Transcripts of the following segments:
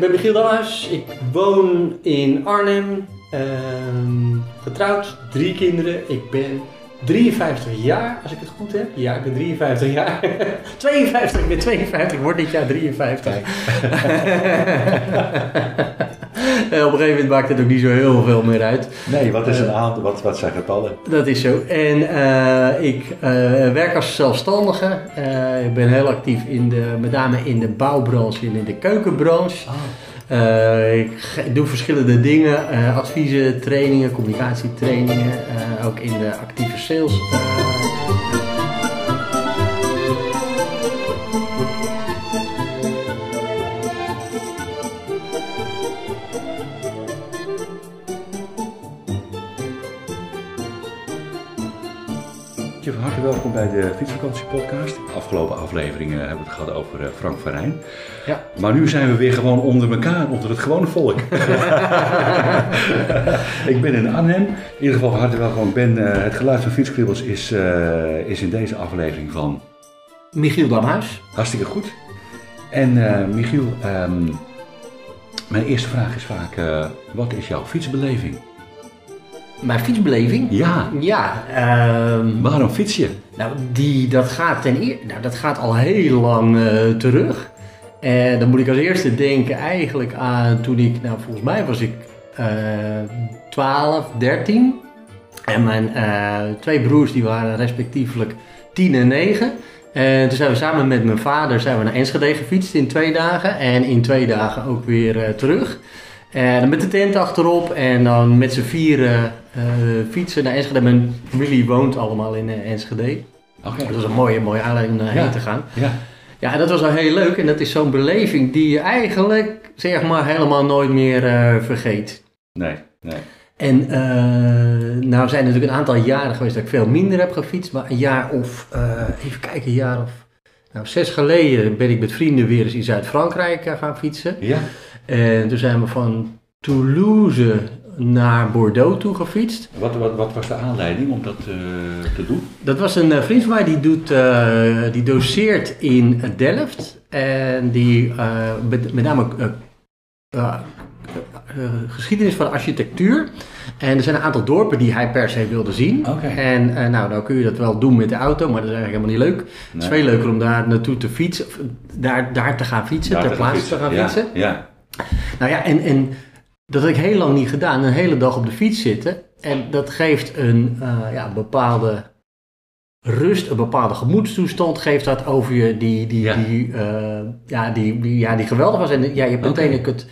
ik ben Michiel Dalhuis. Ik woon in Arnhem. Ehm, getrouwd, drie kinderen. Ik ben 53 jaar, als ik het goed heb. Ja, ik ben 53 jaar. 52, ik ben 52. Ik word dit jaar 53. Op een gegeven moment maakt het ook niet zo heel veel meer uit. Nee, wat is een Eh, aantal, wat, wat zijn getallen? Dat is zo. En eh, ik eh, werk als zelfstandige. Ik ben heel actief in de, met name in de bouwbranche en in de keukenbranche. Eh, ik doe verschillende dingen, adviezen, trainingen, communicatietrainingen, ook in de actieve sales. Harte welkom bij de Fietsvakantie Podcast. Afgelopen afleveringen hebben we het gehad over eh, Frank van Rijn. Ja. Maar nu zijn we weer gewoon onder elkaar, onder het gewone volk. ik ben in Arnhem. In ieder geval van harte welkom. Ben, eh, het geluid van Fietskribbels is, eh, is in deze aflevering van Michiel Damhuis. hartstikke goed. En Michiel, ehm, mijn eerste vraag is vaak, wat is jouw fietsbeleving? Mijn fietsbeleving? Ja, Ja, ehm, waarom fiets je? Nou, die, dat, gaat ten eer, nou, dat gaat al heel lang eh, terug. En dan moet ik als eerste denken eigenlijk aan toen ik, nou volgens mij was ik eh 12, 13. En mijn eh, twee broers die waren respectievelijk 10 en 9. En toen zijn we samen met mijn vader zijn we naar Enschede gefietst in twee dagen. En in twee dagen ook weer eh, terug. En met de tent achterop en dan met z'n vieren eh, fietsen naar Enschede. Mijn familie woont allemaal in eh, Enschede. Oké. Dat was een mooie, mooie aanleiding om heen te gaan. Ja. Ja, dat was wel heel leuk. En dat is zo'n beleving die je eigenlijk, zeg maar, helemaal nooit meer eh, vergeet. Nee, nee. En eh nou zijn er natuurlijk een aantal jaren geweest dat ik veel minder heb gefietst. Maar een jaar of, eh, even kijken, een jaar of nou, zes geleden ben ik met vrienden weer eens in Zuid-Frankrijk eh, gaan fietsen. Ja. En toen zijn we van Toulouse naar Bordeaux toe gefietst. Wat, wat, wat was de aanleiding om dat eh, te doen? Dat was een eh, vriend van mij die, doet, die doseert in Delft. En die met, met name geschiedenis van architectuur. En er zijn een aantal dorpen die hij per se wilde zien. En eh, nou, dan kun je dat wel doen met de auto, maar dat is eigenlijk helemaal niet leuk. Het is veel leuker om daar naartoe te fietsen, of daar, daar te gaan fietsen, Daar ter te plaatse te gaan ja, fietsen. Ja, Nou ja, en, en dat heb ik heel lang niet gedaan. Een hele dag op de fiets zitten. En dat geeft een eh, ja, bepaalde rust, een bepaalde gemoedstoestand geeft dat over je die, die, Ja. die, eh, ja, die, die, ja, die geweldig was. En ja, je hebt meteen ook het,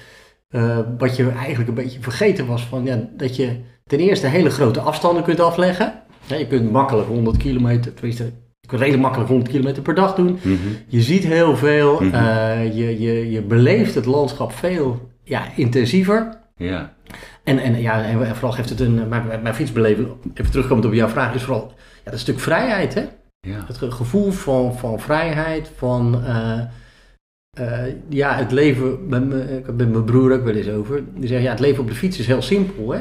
eh, wat je eigenlijk een beetje vergeten was, van, ja, dat je ten eerste hele grote afstanden kunt afleggen. Ja, je kunt makkelijk 100 kilometer, tenminste, je kunt redelijk makkelijk 100 kilometer per dag doen. Mhm. Je ziet heel veel, Mhm. eh, je, je, je beleeft het landschap veel ja, intensiever. ja. En, en, ja, en vooral geeft het een, mijn, mijn- mijn fietsbeleving, even terugkomend op jouw vraag, is vooral ja, dat stuk vrijheid. Hè? ja. Het ge- gevoel van, van vrijheid, van eh, eh, ja, het leven, met mijn- ik heb met mijn broer ook wel eens over, die zegt ja, het leven op de fiets is heel simpel. Hè?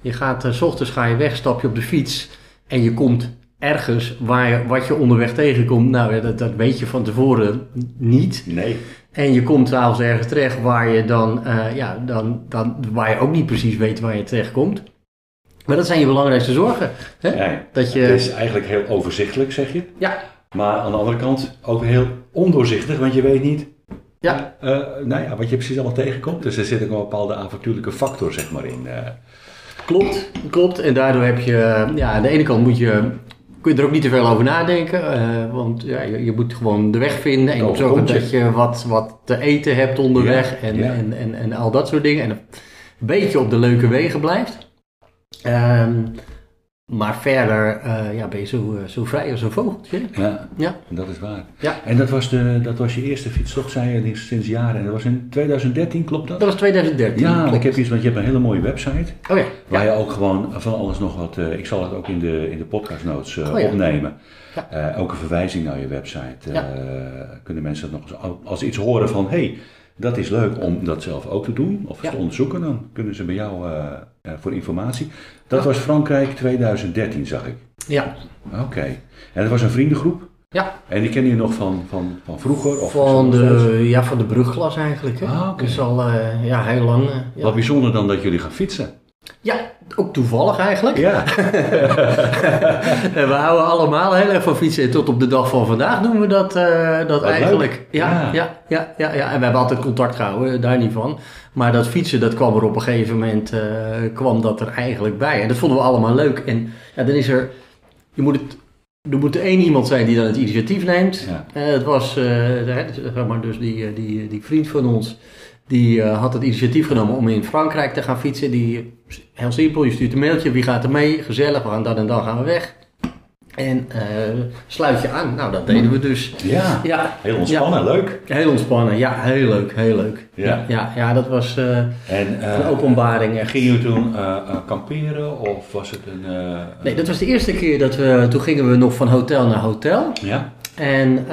Je gaat, eh, s ochtends ga je weg, stap je op de fiets en je komt ergens waar je, wat je onderweg tegenkomt, nou ja, dat, dat weet je van tevoren niet. Nee. En je komt s'avonds ergens terecht waar je dan, eh, ja, dan, dan, waar je ook niet precies weet waar je terecht komt. Maar dat zijn je belangrijkste zorgen. Hè? Dat je, Het is eigenlijk heel overzichtelijk, zeg je. ja, Maar aan de andere kant ook heel ondoorzichtig, want je weet niet ja, eh, nou ja, wat je precies allemaal tegenkomt. Dus er zit ook een bepaalde avontuurlijke factor zeg maar, in. eh. klopt, klopt. En daardoor heb je, ja, aan de ene kant moet je, kun je er ook niet te veel over nadenken. eh, want ja, je, je moet gewoon de weg vinden en je moet Oh, zorgen dat je wat, wat te eten hebt onderweg Ja, en, ja. En, en, en al dat soort dingen. En een beetje op de leuke wegen blijft. Ehm, maar verder eh, ja, ben je zo, eh, zo vrij als een vogeltje. Ja, Ja. dat is waar. Ja. En dat was, de, dat was je eerste fiets, toch? Zei je sinds- jaren. En dat was in 2013, klopt dat? Dat was 2013. Ja, klopt. ik heb iets, want je hebt een hele mooie website. Oh ja. Waar ja. je ook gewoon van alles nog wat. eh, ik zal het ook in de, in de podcast notes Oh ja. opnemen. Ja. Ook een verwijzing naar je website. Ja. Kunnen mensen dat nog eens. Als ze iets horen van hé, hey, dat is leuk om dat zelf ook te doen of Ja. te onderzoeken, dan kunnen ze bij jou eh, eh, voor informatie. Dat was Frankrijk 2013, zag ik. Ja. Oké. En dat was een vriendengroep. Ja. En die kennen je nog van, van, van vroeger? Of Van de, ja, van de brugglas eigenlijk. Hè? Ah, oké. Dus al eh, ja, heel lang. ja. Wat bijzonder dan dat jullie gaan fietsen. Ja, ook toevallig eigenlijk. Ja. En we houden allemaal heel erg van fietsen. En tot op de dag van vandaag doen we dat, eh, dat Wat eigenlijk. Ja, Ja. ja. Ja, ja, ja, En we hebben altijd contact gehouden, daar niet van. Maar dat fietsen, dat kwam er op een gegeven moment eh, kwam dat er eigenlijk bij. En dat vonden we allemaal leuk. En ja, dan is er, je moet het, er moet er één iemand zijn die dan het initiatief neemt. Ja. Het was, eh, de- zeg maar, dus die, die, die vriend van ons, die eh, had het initiatief genomen om in Frankrijk te gaan fietsen. Die, heel simpel, je stuurt een mailtje, wie gaat er mee? Gezellig, we gaan dan en dan gaan we weg. En eh, sluit je aan. Nou, dat deden we dus. ja. Ja, Heel ontspannen, leuk. heel ontspannen. Ja, heel leuk, heel leuk. Ja. Ja, ja, dat was eh, En een openbaring echt. Gingen jullie toen kamperen of was het een... Nee, dat was de eerste keer dat we, toen gingen we nog van hotel naar hotel. Ja, En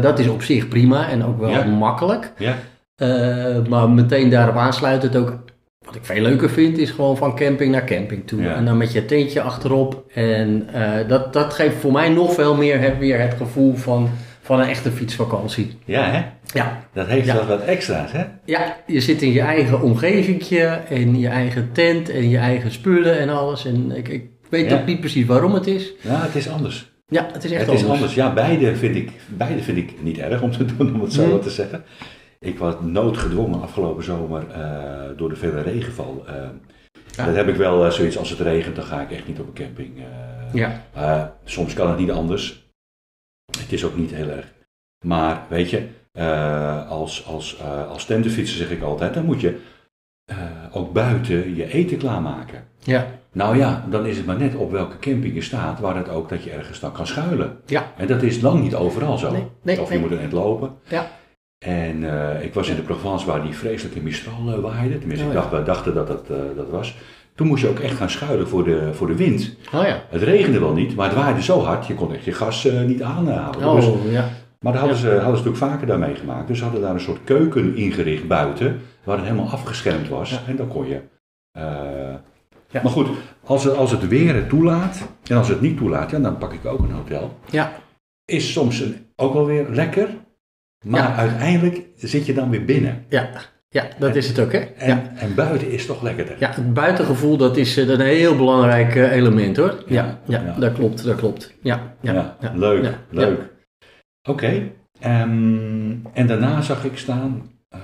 dat is op zich prima en ook wel Ja. makkelijk. ja, Eh, maar meteen daarop aansluitend ook, wat ik veel leuker vind, is gewoon van camping naar camping toe. Ja. En dan met je tentje achterop. En eh, dat, dat geeft voor mij nog veel meer het, weer het gevoel van, van een echte fietsvakantie. ja hè? Ja. Dat heeft Ja. wel wat extra's, hè? ja, je zit in je eigen omgevingje en je eigen tent en je eigen spullen en alles. En ik, ik weet Ja. ook niet precies waarom het is. Ja, het is anders. Ja, het is echt het is anders. anders. Ja, beide vind, ik, beide vind ik niet erg om te doen, om het zo Mhm. te zeggen. Ik was noodgedwongen afgelopen zomer eh, door de vele regenval. eh, Ja. Dat heb ik wel eh, zoiets als het regent, dan ga ik echt niet op een camping. Ja, soms kan het niet anders. Het is ook niet heel erg. Maar weet je, als, als, eh, als tentenfietser zeg ik altijd, dan moet je ook buiten je eten klaarmaken. ja, Nou ja, dan is het maar net op welke camping je staat, waar het ook dat je ergens dan kan schuilen. ja, En dat is lang niet overal zo. Nee, nee, of je nee. moet een eind lopen. ja. En eh, ik was in de Provence waar die vreselijke Mistral eh, waaide. Tenminste, Oh, ik dacht, we dachten dat dat, eh, dat was. Toen moest je ook echt gaan schuilen voor de, voor de wind. Oh ja. Het regende wel niet, maar het waaide zo hard, je kon echt je gas niet aanhouden. Dus, Oh ja. maar dat hadden, ze, hadden ze natuurlijk vaker daarmee gemaakt. Dus ze hadden daar een soort keuken ingericht buiten, waar het helemaal afgeschermd was. Ja. En dan kon je... Ja. Maar goed, als het, als het weer het toelaat, en als het niet toelaat, ja, dan pak ik ook een hotel. Ja, Is soms een, ook wel weer lekker, maar Ja. uiteindelijk zit je dan weer binnen. ja, ja, dat is het ook, hè? En, Ja. en buiten is toch lekkerder. Ja, het buitengevoel, dat is eh, een heel belangrijk eh, element hoor. Ja, ja, Ja. dat klopt, dat klopt. Ja, ja, leuk, ja, leuk. Oké, ehm, en daarna zag ik staan eh,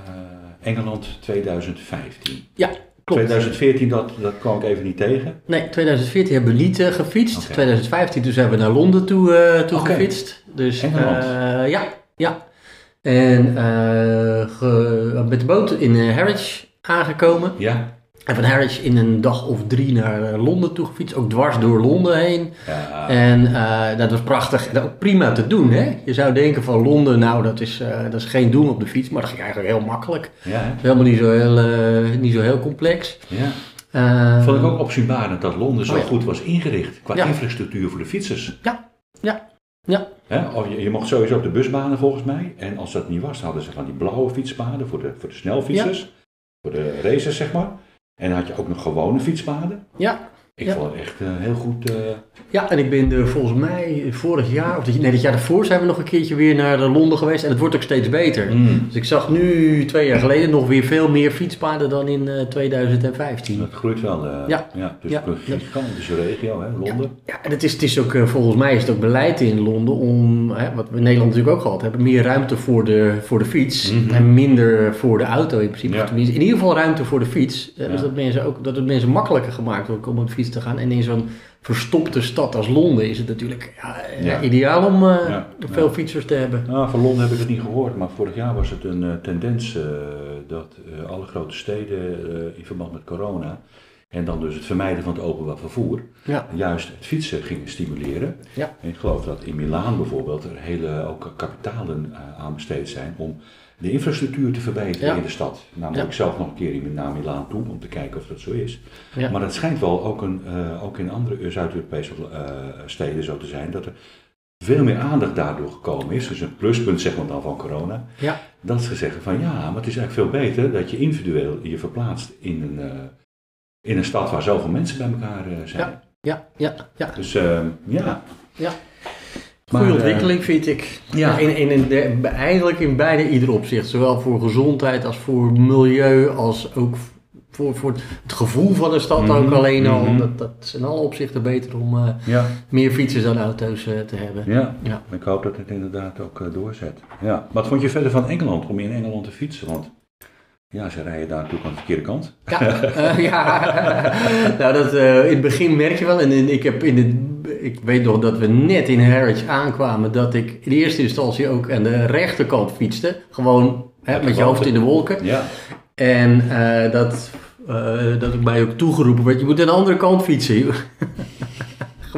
Engeland 2015. Ja, klopt. 2014, dat, dat kwam ik even niet tegen. Nee, 2014 hebben we niet gefietst. Oké. 2015 toen zijn we naar Londen toe, toe gefietst. Dus Engeland. ja, ja. En eh, ge- met de boot in eh, Harwich aangekomen. Ja, En van Harwich in een dag of drie naar eh, Londen toe gefietst. Ook dwars door Londen heen. ja, En dat was prachtig en ook prima te doen. Hè? Je zou denken van Londen, nou dat is, dat is geen doen op de fiets, maar dat ging eigenlijk heel makkelijk. ja? Helemaal niet zo heel, niet zo heel complex. ja. Vond ik ook opzienbarend dat Londen zo Oh ja. goed was ingericht qua infrastructuur voor de fietsers. Ja, ja, ja. Hè? Of je, je mocht sowieso op de busbanen volgens mij. En als dat niet was, dan hadden ze van die blauwe fietspaden voor de, voor de snelfietsers. Voor de racers, zeg maar. En dan had je ook nog gewone fietspaden. Ja, Ik Ja. vond het echt eh, heel goed. eh, ja, en ik ben er volgens mij vorig jaar, of nee, dat jaar daarvoor zijn we nog een keertje weer naar eh, Londen geweest. En het wordt ook steeds beter. mm, Dus ik zag nu, twee jaar geleden, nog weer veel meer fietspaden dan in eh, 2015. dat groeit wel. eh, Ja. ja. Dus Ja. een gigantische regio, hè, Londen. Ja, en het is, het is ook, eh, volgens mij is het ook beleid in Londen om, hè, wat we in Nederland natuurlijk ook gehad hebben, meer ruimte voor de, voor de fiets Mhm. en minder voor de auto in principe. Ja. In ieder geval ruimte voor de fiets. Eh, Dus dat, mensen ook, dat het mensen makkelijker gemaakt wordt om de fiets te gaan. En in zo'n verstopte stad als Londen is het natuurlijk ja, eh, Ja. ideaal om eh, Ja. veel Ja. fietsers te hebben. Nou, van Londen heb ik het niet gehoord, maar vorig jaar was het een eh, tendens dat eh, alle grote steden eh, in verband met corona En dan dus het vermijden van het openbaar vervoer. Ja. Juist het fietsen gingen stimuleren. Ja. En ik geloof dat in Milaan bijvoorbeeld er hele ook kapitalen uh, aan besteed zijn om de infrastructuur te verbeteren Ja. in de stad. Ja. ik zelf nog een keer in- naar Milaan toe om te kijken of dat zo is. Ja. Maar het schijnt wel ook, een, eh, ook in andere Zuid-Europese eh, steden zo te zijn dat er veel meer aandacht daardoor gekomen is. Dus een pluspunt zeg maar dan van corona. Ja. Dat ze zeggen van ja, maar het is eigenlijk veel beter dat je individueel je verplaatst in een, eh, in een stad waar zoveel mensen bij elkaar zijn. Ja, ja, ja. Dus eh, ja. Ja. Goede eh, ontwikkeling vind ik. ja. In, in, in de- eigenlijk in beide ieder opzicht. Zowel voor gezondheid als voor milieu. Als ook voor, voor het gevoel van de stad ook Mhm, alleen al. mhm. Dat, dat is in alle opzichten beter om eh, Ja, meer fietsers dan auto's eh, te hebben. ja. Ja. Ik hoop dat het inderdaad ook doorzet. Ja. Wat vond je verder van Engeland, om in Engeland te fietsen? Want ja, ze rijden daar natuurlijk aan de verkeerde kant. Ja, ja. nou dat, eh, in het begin merk je wel, en ik, heb in de, ik weet nog dat we net in Harwich aankwamen, dat ik in eerste instantie ook aan de rechterkant fietste. Gewoon hè, met je hoofd in de wolken. Ja, En eh, dat, eh, dat ik mij ook toegeroepen werd, je moet aan de andere kant fietsen.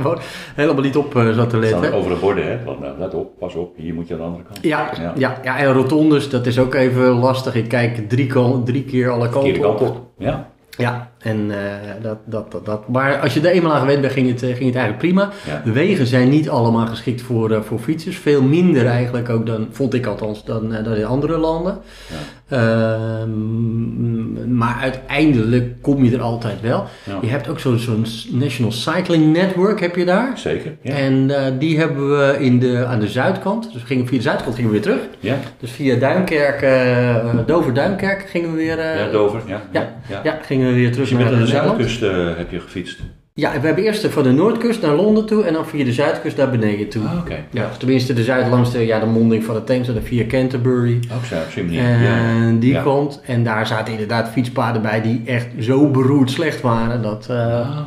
Gewoon helemaal niet op eh, zat te letten. over de borden, hè? Want, nou, let op, pas op, hier moet je aan de andere kant. Ja, Ja. ja. Ja, en rotondes, dat is ook even lastig. Ik kijk drie, drie keer alle kanten kant op. Ja, Ja, en eh, dat, dat, dat, dat. Maar als je er eenmaal aan gewend bent, ging het, eh, ging het eigenlijk prima. ja. De wegen zijn niet allemaal geschikt voor, voor fietsers. Veel minder eigenlijk ook dan, vond ik althans, dan, dan in andere landen. Ja. Ehm, maar uiteindelijk kom je er altijd wel. Ja. Je hebt ook zo'n National Cycling Network, heb je daar. Zeker. Ja. En eh, die hebben we in de, aan de zuidkant. Dus we gingen via de zuidkant gingen we weer terug. ja. Dus via Duinkerk, eh Dover-Duinkerk gingen we weer... eh, ja, Dover. Ja, ja, ja. gingen we weer terug Dus je bent naar aan de Nederland. zuidkust heb je gefietst. Ja, we hebben eerst van de noordkust naar Londen toe en dan via de zuidkust naar beneden toe. Ah, oké. Ja, tenminste de zuid langs de, ja, de monding van de Thames en dan via Canterbury. Ook zo, op manier. En ja. die Ja. komt. En daar zaten inderdaad fietspaden bij die echt zo beroerd slecht waren. Dat, eh, Ah,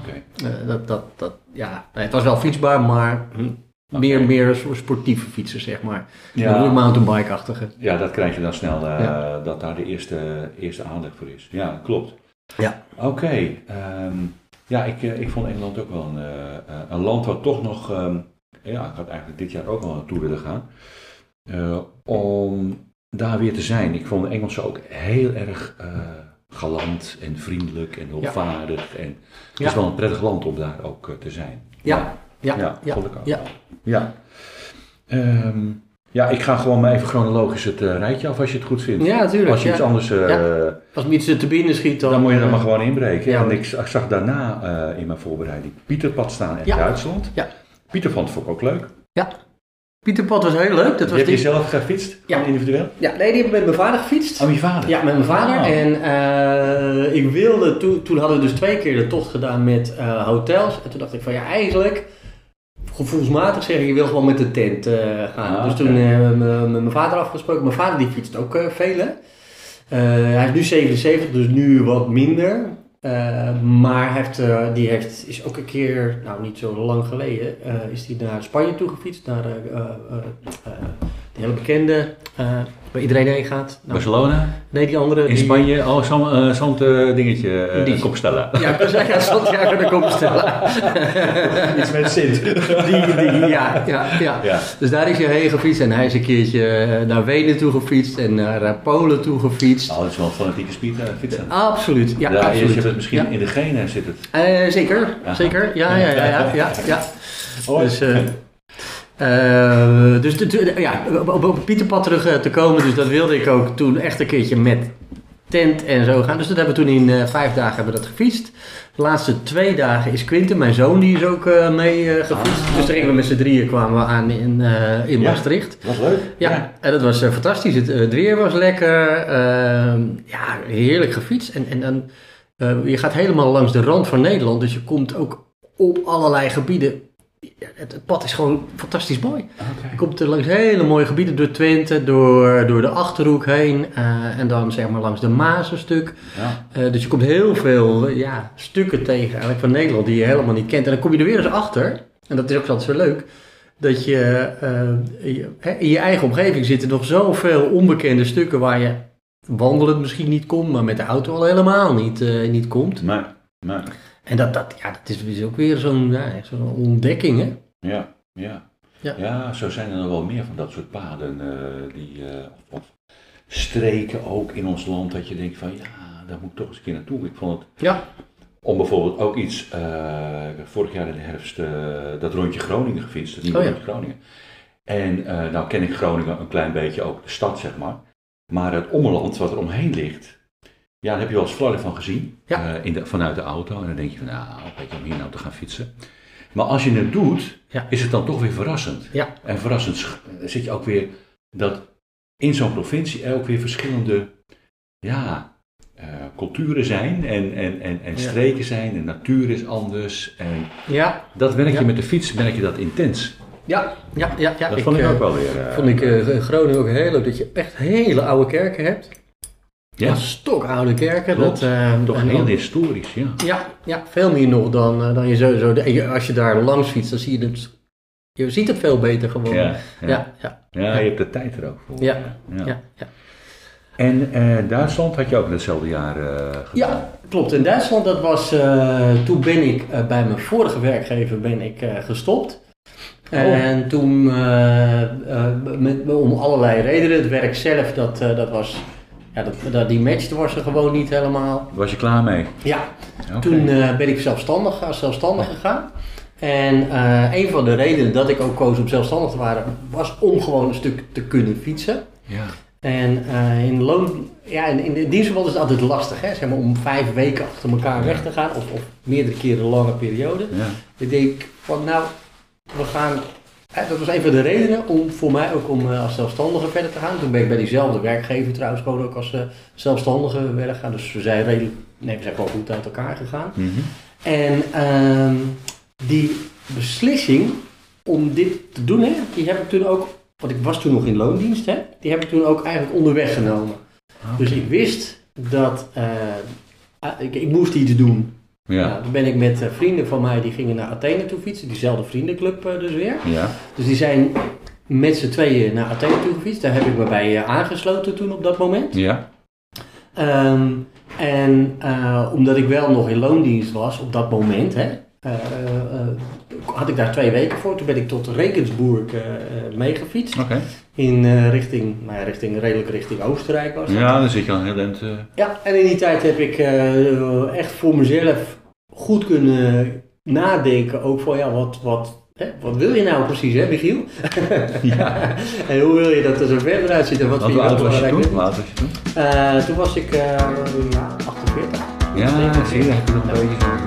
eh, dat, dat, dat, ja, nee, het was wel fietsbaar, maar hm, meer, meer een soort sportieve fietsen, zeg maar. Ja. Een mountainbike-achtige. Ja, dat krijg je dan snel, eh, dat daar de eerste, eerste aandacht voor is. Ja, klopt. Ja. Oké. ehm, ja, ik, eh, ik vond Engeland ook wel een, eh, eh, een land wat toch nog... ehm, ja, ik had eigenlijk dit jaar ook wel naartoe willen gaan. om daar weer te zijn. Ik vond de Engelsen ook heel erg galant en vriendelijk en hulpvaardig. En het Ja. is wel een prettig land om daar ook te zijn. Ja, ja, ja, ja. vond ik ook. ja. Ja. Ja, ik ga gewoon maar even chronologisch het eh, rijtje af als je het goed vindt. Ja, natuurlijk. Als je ja. iets anders... eh, Ja. Als me iets te binnen schiet, dan... dan moet je dat eh, maar gewoon inbreken. ja. En ik, ik zag daarna in mijn voorbereiding Pieterpad staan in Ja. Duitsland. Ja. Pieter vond ik ook leuk. Pieterpad was heel leuk. Dat was heb je die... zelf gefietst? Ja. Individueel? Ja, nee, die heb ik met mijn vader gefietst. Oh, je vader? Ja, met mijn vader. Oh. En ik wilde, toen, toen hadden we dus twee keer de tocht gedaan met hotels. En toen dacht ik van ja, eigenlijk, gevoelsmatig zeg ik, je wil gewoon met de tent eh, gaan. Ah, dus toen eh, met met mijn vader afgesproken. Mijn vader die fietst ook veel. Eh, hij is nu 77, dus nu wat minder. Maar heeft, die heeft, is ook een keer, nou niet zo lang geleden, is hij naar Spanje toe gefietst. Naar die hele bekende, waar iedereen heen gaat. Nou, Barcelona? Nee, die andere. In die- Spanje? Oh, zo'n eh, zo'n, eh, dingetje. eh, Die. Compostela. Ja, ik kan zeggen, ja, Santiago de Compostela. Iets met Sint. Die, die, ja, ja, ja. ja. Dus daar is hij heen gefietst en hij is een keertje eh, naar Wenen toe gefietst en naar eh, Polen toe gefietst. Nou, dat is wel een fanatieke speed, eh, fietsen. Absoluut, ja, Ja, je absoluut. zit het misschien Ja. in de genen zit het. Eh, zeker, Aha. zeker. Ja, ja, ja, ja, ja. ja. Hoi. Dus, eh, eh, dus ja, op, op- Pieterpad terug eh, te komen, dus dat wilde ik ook toen echt een keertje met tent en zo gaan. Dus dat hebben we toen in eh, vijf dagen hebben we dat gefietst. De laatste twee dagen is Quinten, mijn zoon, die is ook mee eh, gefietst. Ah. Dus toen gingen we met z'n drieën kwamen we aan in, in Ja. Maastricht. Wat leuk. Ja, en dat was fantastisch. Het, het weer was lekker. ehm, ja, heerlijk gefietst. En, en dan, je gaat helemaal langs de rand van Nederland. Dus je komt ook op allerlei gebieden. Ja, Het, het pad is gewoon fantastisch mooi. Je komt er langs hele mooie gebieden. Door Twente, door, door de Achterhoek heen. eh, en dan zeg maar langs de Maas een stuk. Ja. Eh, dus je komt heel veel ja, stukken tegen eigenlijk van Nederland die je helemaal niet kent. En dan kom je er weer eens achter. En dat is ook altijd zo leuk. Dat je, eh, in je eigen omgeving zitten nog zoveel onbekende stukken waar je wandelend misschien niet komt, maar met de auto al helemaal niet, niet komt. Maar, Maar, En dat, dat, ja, dat is dus ook weer zo'n ja, zo'n ontdekking, hè? ja, ja. Ja. Ja. zo zijn er nog wel meer van dat soort paden. eh, die, eh, of, streken ook in ons land dat je denkt van ja, daar moet ik toch eens een keer naartoe. Ik vond het Ja. om bijvoorbeeld ook iets, eh, vorig jaar in de herfst, dat rondje Groningen gefietst, het nieuwe Oh ja. rondje Groningen. En nou ken ik Groningen een klein beetje, ook de stad zeg maar. Maar het ommeland wat er omheen ligt, ja, daar heb je wel eens flarden van gezien, Ja. eh, in de, vanuit de auto. En dan denk je van, nou, weet je, om hier nou te gaan fietsen. Maar als je het doet, Ja. is het dan toch weer verrassend. Ja. En verrassend sch- zit je ook weer dat in zo'n provincie er ook weer verschillende ja, eh, culturen zijn en, en, en, en Ja. streken zijn en natuur is anders. En Ja, dat merk je met de fiets, merk je dat intens. ja, ja, ja. ja. dat vond ik eh, ook wel weer. eh, Vond ik eh, in Groningen ook heel leuk dat je echt hele oude kerken hebt. Ja, Stokoude kerken. Klopt. Dat, eh, toch heel dan- historisch, ja. Ja, ja, veel meer nog dan, eh, dan je sowieso. je- Als je daar langs fietst, dan zie je het. Je ziet het veel beter gewoon. Ja, ja, ja. ja, Ja, je hebt de tijd er ook voor. Ja. ja. En eh, Duitsland had je ook in hetzelfde jaar gedaan. Ja, klopt. In Duitsland, dat was, toen ben ik bij mijn vorige werkgever ben ik, gestopt. En toen, met, om allerlei redenen, het werk zelf, dat, dat was, ja, dat, dat, die matchte was er gewoon niet helemaal. Was je klaar mee? Ja, toen eh, ben ik zelfstandig, als zelfstandig gegaan. En eh, een van de redenen dat ik ook koos om zelfstandig te waren, was om gewoon een stuk te kunnen fietsen. Ja. En eh, in, loon, ja, in, in de dienstverband is het altijd lastig, hè? Zeg maar, om vijf weken achter elkaar weg te gaan, of, of meerdere keren een lange periode. ja. Ik denk van nou, we gaan. Dat was een van de redenen om voor mij ook om eh, als zelfstandige verder te gaan. Toen ben ik bij diezelfde werkgever trouwens gewoon ook als eh, zelfstandige verder gegaan. Dus we zijn redelijk, nee, we zijn gewoon goed uit elkaar gegaan. Mhm. En ehm, die beslissing om dit te doen, hè, die heb ik toen ook, want ik was toen nog in loondienst, hè, die heb ik toen ook eigenlijk onderweg genomen. Dus ik wist dat eh, ah, ik, ik moest iets doen. Ja. Nou, toen ben ik met eh, vrienden van mij, die gingen naar Athene toe fietsen, diezelfde vriendenclub eh, dus weer. Ja. Dus die zijn met z'n tweeën naar Athene toe gefietst. Daar heb ik me bij eh, aangesloten toen op dat moment. Ja. Ehm, en omdat ik wel nog in loondienst was op dat moment, hè, eh, eh, had ik daar twee weken voor. Toen ben ik tot Regensburg eh, eh, meegefietst. In eh, richting, nou ja, richting, redelijk richting Oostenrijk was dat. Ja, dan zit je al heel eind. eh, Ja, en in die tijd heb ik eh, echt voor mezelf goed kunnen nadenken. Ook van ja, wat, wat, hè, wat wil je nou precies, hè, Michiel? Ja. en hoe wil je dat er zo verder uitziet? En wat Want vind je was je toen? Was je toen? Eh, toen was ik eh, 48. Ja, zie je, dan heb je nog een beetje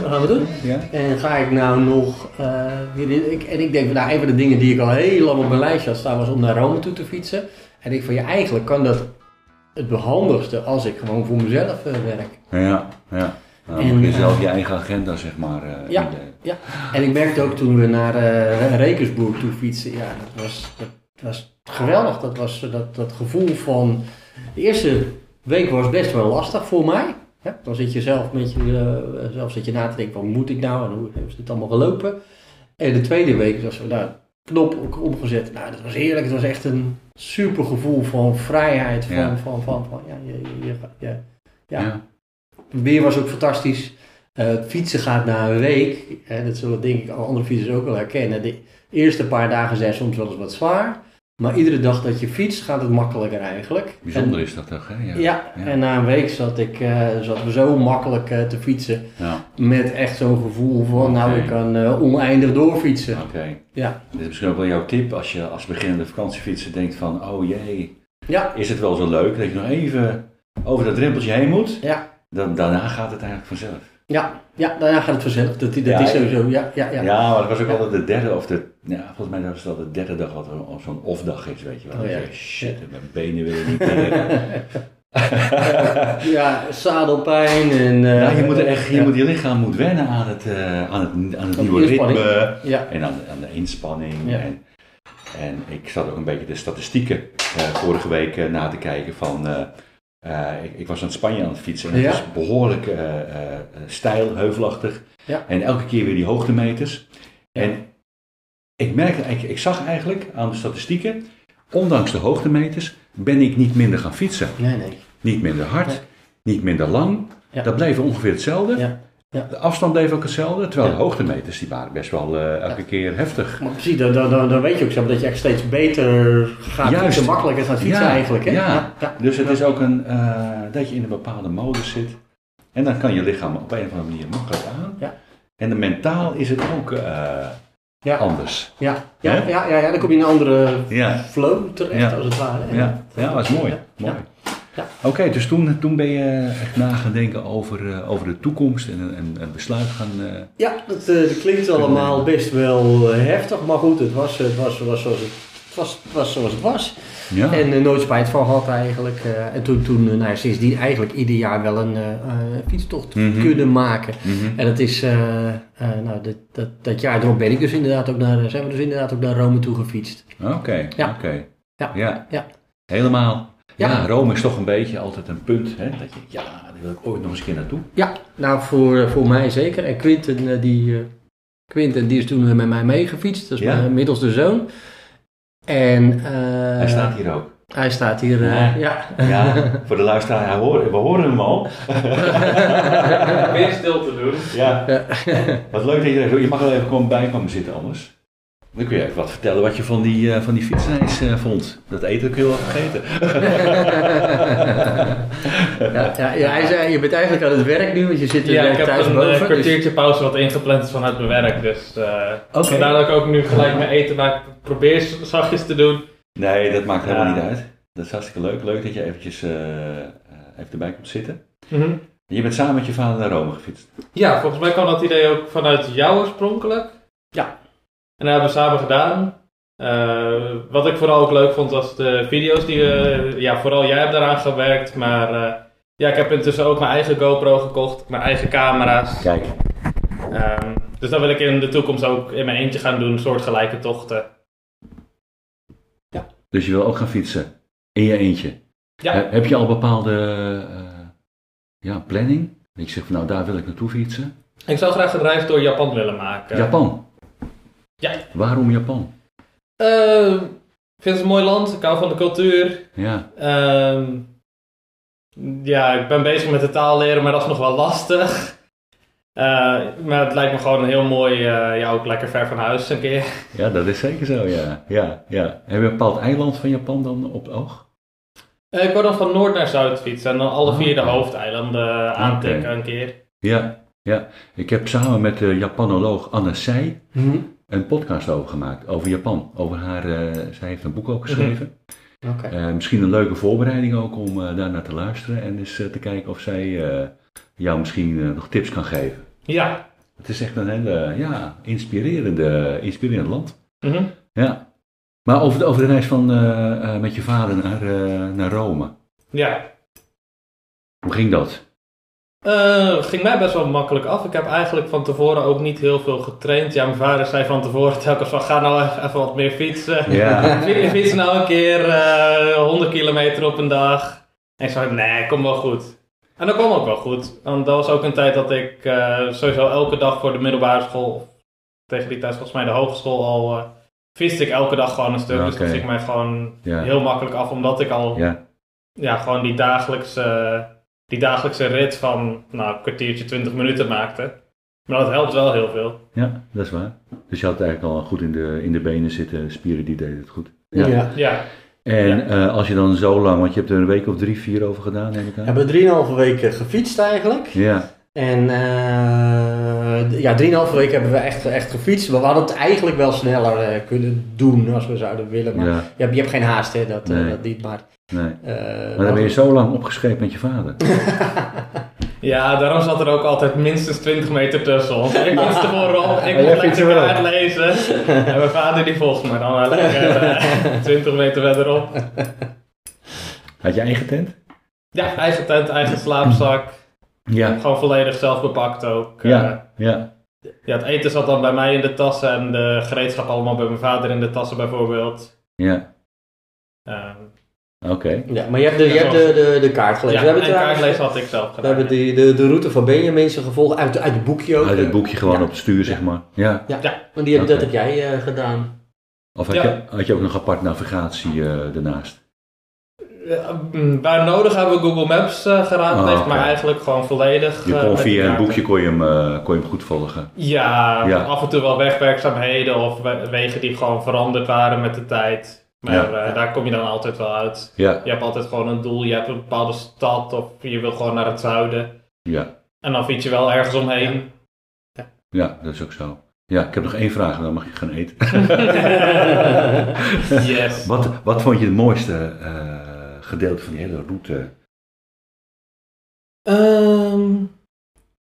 Wat gaan we doen? Ja. En ga ik nou nog eh, ik, en ik denk, nou, een van de dingen die ik al heel lang op mijn lijstje had staan was om naar Rome toe te fietsen. En ik van ja, eigenlijk kan dat het behandigste als ik gewoon voor mezelf eh, werk. Ja, ja. Nou, Dan En, moet je eh, zelf je eigen agenda, zeg maar. Ja. Ja, en ik merkte ook toen we naar Rekensburg toe fietsen, ja, dat was, dat was geweldig. Dat was dat, dat gevoel van, de eerste week was best wel lastig voor mij. Hè? Dan zit je zelf met je, eh, zelf zit je na te denken van, moet ik nou en hoe is dit allemaal gelopen? En de tweede week was we nou, knop ook omgezet. Nou, dat was heerlijk. Het was echt een super gevoel van vrijheid, van, Ja. van, van, van, ja, je, je, je, ja, ja. Het weer was ook fantastisch. Eh, fietsen gaat na een week. Hè, dat zullen denk ik alle andere fietsers ook wel herkennen. De eerste paar dagen zijn soms wel eens wat zwaar. Maar iedere dag dat je fietst gaat het makkelijker eigenlijk. Bijzonder is dat toch, hè? Ja. ja, Ja. en na een week zat ik eh, zat we zo makkelijk eh, te fietsen. Ja, Met echt zo'n gevoel van, nou ik kan eh, oneindig doorfietsen. oké. Ja, Dit is misschien ook wel jouw tip als je als beginnende vakantiefietser denkt van, oh jee, ja, is het wel zo leuk dat je nog even over dat drempeltje heen moet? ja. Dan, daarna gaat het eigenlijk vanzelf. Ja, ja, daarna gaat het vanzelf. Dat, dat Ja, is sowieso, ja, ja, ja. Ja, maar het was ook Ja. altijd de derde of de, ja, volgens mij was het al de derde dag wat zo'n off-dag is, weet je wel. Oh, ja. Dat je, Shit, mijn benen willen niet meer. ja, zadelpijn en... eh, Ja, je moet er echt, je, ja. moet, je lichaam moet wennen aan het, eh, aan het, aan het Aan nieuwe ritme Ja. en aan, de- aan de inspanning. Ja. En, en ik zat ook een beetje de statistieken eh, vorige week eh, na te kijken van... eh, ik, ik was in Spanje aan het fietsen en het Ja. was behoorlijk eh, eh, steil, heuvelachtig. Ja. En elke keer weer die hoogtemeters. En ik merkte, ik, ik zag eigenlijk aan de statistieken, ondanks de hoogtemeters, ben ik niet minder gaan fietsen. Nee, nee. Niet minder hard, Nee. niet minder lang. Dat bleef ongeveer hetzelfde. Ja. De afstand bleef ook hetzelfde, terwijl Ja. de hoogtemeters die waren best wel eh, elke keer heftig. Maar precies, dan, dan, dan, dan weet je ook zo dat je echt steeds beter gaat Juist. fietsen, makkelijker gaat fietsen Ja, eigenlijk. Hè? ja. ja. Dus het is ook een, eh, dat je in een bepaalde modus zit. En dan kan je lichaam op een of andere manier makkelijk aan. Ja. En de mentaal is het ook eh, Ja. anders. Ja, ja, ja, ja, ja, dan kom je in een andere Ja, flow terecht, Ja. als het ware. ja, ja dat is mooi. Ja. mooi. Ja. Oké, dus toen, toen ben je echt na gaan denken over, eh, over de toekomst en een en, een besluit gaan... eh, Ja, dat, eh, dat klinkt allemaal best wel heftig, maar goed, het was, het was, was, zoals, het, het was, het was zoals het was. ja. En nooit spijt van gehad eigenlijk. en toen, toen nou, sindsdien eigenlijk ieder jaar wel een fietstocht Mhm. kunnen maken. Mhm. En dat is, nou, dat, dat, dat jaar erop ben ik dus inderdaad ook naar, zijn we dus inderdaad ook naar Rome toe gefietst. Oké, Ja. oké. Ja. ja. Ja. Helemaal. Ja. Ja. Rome is toch een beetje altijd een punt, hè? Dat je, ja, daar wil ik ooit nog eens een keer naartoe. Ja, nou voor, eh, voor mij zeker. En Quinten, eh, die, eh, Quinten die is toen met mij meegefietst, dat is Ja. mijn middelste zoon. En eh, Hij staat hier ook. Hij staat hier, eh, ja. Ja, voor de luisteraar, hij hoort, we horen hem al. Weer stil te doen. Ja. Wat leuk dat je er Je mag wel even komen bij komen zitten anders. Dan kun je even wat vertellen wat je van die, eh, van die fietsreis eh, vond. Dat eten kun je wel vergeten. ja, ja, ja, hij zei, je bent eigenlijk aan het werk nu, want je zit Ja, er ik heb een boven. eh, dus- kwartiertje pauze wat ingepland is vanuit mijn werk. Dus eh Oké. vandaar dat ik ook nu gelijk mijn eten maak. Probeer zachtjes te doen. Nee, dat maakt helemaal Ja. niet uit. Dat is hartstikke leuk. Leuk dat je eventjes eh, eh, even erbij komt zitten. Mhm. Je bent samen met je vader naar Rome gefietst. Ja, volgens mij kwam dat idee ook vanuit jou oorspronkelijk. Ja. En dat hebben we samen gedaan. Eh, wat ik vooral ook leuk vond was de video's die we... Ja, vooral jij hebt daaraan gewerkt, maar... eh, ja, ik heb intussen ook mijn eigen GoPro gekocht, mijn eigen camera's. Kijk. Ehm, dus dat wil ik in de toekomst ook in mijn eentje gaan doen, soortgelijke tochten. Dus je wil ook gaan fietsen. In je eentje. Ja. Heb je al bepaalde eh, ja, planning? Dat je zegt van nou daar wil ik naartoe fietsen. Ik zou graag een reis door Japan willen maken. Japan. Ja. Waarom Japan? Eh, ik vind het een mooi land, ik hou van de cultuur. Ja. Ehm, ja, ik ben bezig met de taal leren, maar dat is nog wel lastig. Eh, maar het lijkt me gewoon heel mooi, eh, ja, ook lekker ver van huis een keer. Ja, dat is zeker zo, ja. ja, ja. Heb je een bepaald eiland van Japan dan op het oog? Eh, ik wou dan van noord naar zuid fietsen en dan alle Ah, vier de hoofdeilanden aantikken een keer. Ja, ja. Ik heb samen met de Japanoloog Anne Seij Mhm. Een podcast over gemaakt, over Japan. Over haar, eh, zij heeft een boek ook geschreven. Oké. Eh, misschien een leuke voorbereiding ook om eh, daar naar te luisteren en eens eh, te kijken of zij eh, jou misschien eh, nog tips kan geven. Ja. Het is echt een hele ja, inspirerende, inspirerend land. Mhm. Ja. Maar over de, over de reis van, eh, eh, met je vader naar, eh, naar Rome. Ja. Hoe ging dat? Eh, ging mij best wel makkelijk af. Ik heb eigenlijk van tevoren ook niet heel veel getraind. Ja, mijn vader zei van tevoren telkens van ga nou even wat meer fietsen. Ja. Fi- Fiets nou een keer eh 100 kilometer op een dag. En ik zei, nee, kom wel goed. En dat kwam ook wel goed. Want dat was ook een tijd dat ik eh, sowieso elke dag voor de middelbare school, tegen die tijd volgens mij de hogeschool al, fietste ik elke dag gewoon een stuk. Ja, Dus dat ging mij gewoon Ja. heel makkelijk af, omdat ik al ja, gewoon die dagelijkse, die dagelijkse rit van nou, een kwartiertje, 20 minuten maakte. Maar dat helpt wel heel veel. ja, dat is waar. Dus je had eigenlijk al goed in de, in de benen zitten, spieren die deden het goed. Ja. ja. Ja, En eh, als je dan zo lang, want je hebt er een week of drie, vier over gedaan, neem ik We aan. hebben drieënhalve weken gefietst eigenlijk. Ja, En eh, ja, drieënhalve weken hebben we echt, echt gefietst. We hadden het eigenlijk wel sneller eh, kunnen doen als we zouden willen. Maar ja, je, hebt, je hebt geen haast, hè, dat, Nee. dat niet. Maar, nee. eh, Maar dan ben je zo lang opgescheept met je vader. ja, daarom zat er ook altijd minstens 20 meter tussen ons. Ik fietste voorop, ik jij moest lekker voorop. kaart lezen. En mijn vader die volgt me dan wel lekker eh, 20 meter verderop. Had je eigen tent? Ja, eigen tent, eigen slaapzak. Ja, Gewoon volledig zelf bepakt ook. Eh, ja, ja. ja, het eten zat dan bij mij in de tassen en de gereedschap allemaal bij mijn vader in de tassen bijvoorbeeld. ja. Ehm, Oké. Ja, maar je hebt de, je hebt de, de, de kaart gelezen. ja, we hebben en trouwens- kaartlezen had ik zelf We gedaan. hebben die, de, de route van Benjamin gevolgd uit, uit het boekje ook. Uit het boekje gewoon Ja. op het stuur, zeg maar. Ja. Ja, Ja. want die heb, dat heb jij eh, gedaan. Of had, Ja. je, had je ook nog apart navigatie eh ernaast? Ja, mm, waar nodig hebben we Google Maps eh, geraadpleegd, Ah, maar eigenlijk gewoon volledig. Je eh, kon via de een boekje kon je, hem, eh, kon je hem goed volgen. Ja, Ja. af en toe wel wegwerkzaamheden of we- wegen die gewoon veranderd waren met de tijd. Maar Ja. eh, daar kom je dan altijd wel uit. Ja, Je hebt altijd gewoon een doel, je hebt een bepaalde stad of je wil gewoon naar het zuiden. ja, En dan fiets je wel ergens omheen. ja, dat is ook zo. Ja, ik heb nog één vraag en dan mag je gaan eten. Yes. Wat, wat vond je het mooiste eh, gedeelte van die hele route? Ehm,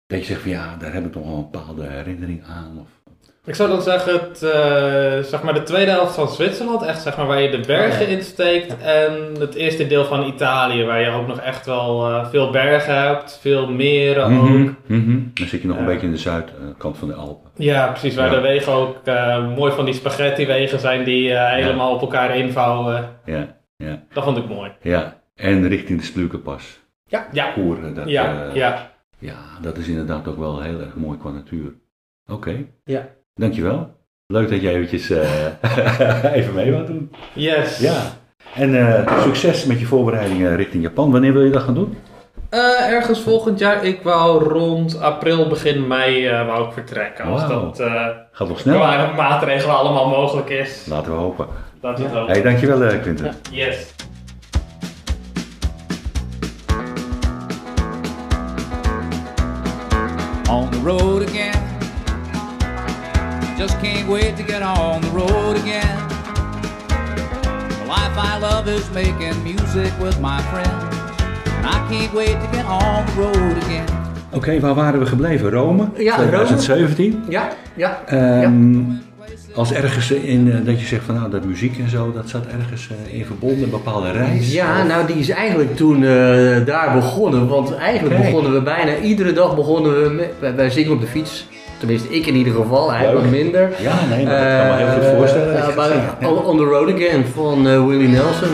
Dat je zegt van ja, daar heb ik toch wel een bepaalde herinnering aan. Of... Ik zou dan zeggen, het, eh, zeg maar de tweede helft van Zwitserland, echt zeg maar waar je de bergen Oh, ja. insteekt. En het eerste deel van Italië, waar je ook nog echt wel eh, veel bergen hebt, veel meren ook. Mhm, mhm. Dan zit je nog een Ja. beetje in de zuidkant van de Alpen. Ja, precies. Waar Ja. de wegen ook eh, mooi van die spaghetti-wegen zijn die eh, helemaal op elkaar invouwen. Ja, Dat vond ik mooi. ja. En richting de Splukenpas. Ja, Koeren, dat, ja, eh, ja. ja, dat is inderdaad ook wel heel erg mooi qua natuur. Oké, ja. Dankjewel. Leuk dat jij eventjes eh, even mee wou doen. Yes. Ja. En eh, succes met je voorbereidingen richting Japan. Wanneer wil je dat gaan doen? Eh, ergens volgend jaar, ik wou rond april, begin mei, eh, wou ik vertrekken. Als dat eh Gaat nog snel? qua maatregelen allemaal mogelijk is. Laten we hopen. Is het ook. Hey, dankjewel eh, Quinten. Yes. on the road again. Just can't wait to get on the road again. The life I love is making music with my friends. And I can't wait to get on the road again. Oké, waar waren we gebleven? Rome? Ja, Rome. 2017. Ja, ja. Ehm, Als ergens in, eh, dat je zegt van nou, dat muziek en zo, dat zat ergens eh, in verbonden, een bepaalde reis. Ja, nou die is eigenlijk toen eh, daar begonnen. Want eigenlijk begonnen we bijna iedere dag begonnen we met, wij, wij zingen op de fiets. Tenminste, ik in ieder geval, hij wat minder. Ja, nee, maar ik kan me heel goed voorstellen. dat Eh, maar. Ja. on, on the Road Again van eh, Willie Nelson.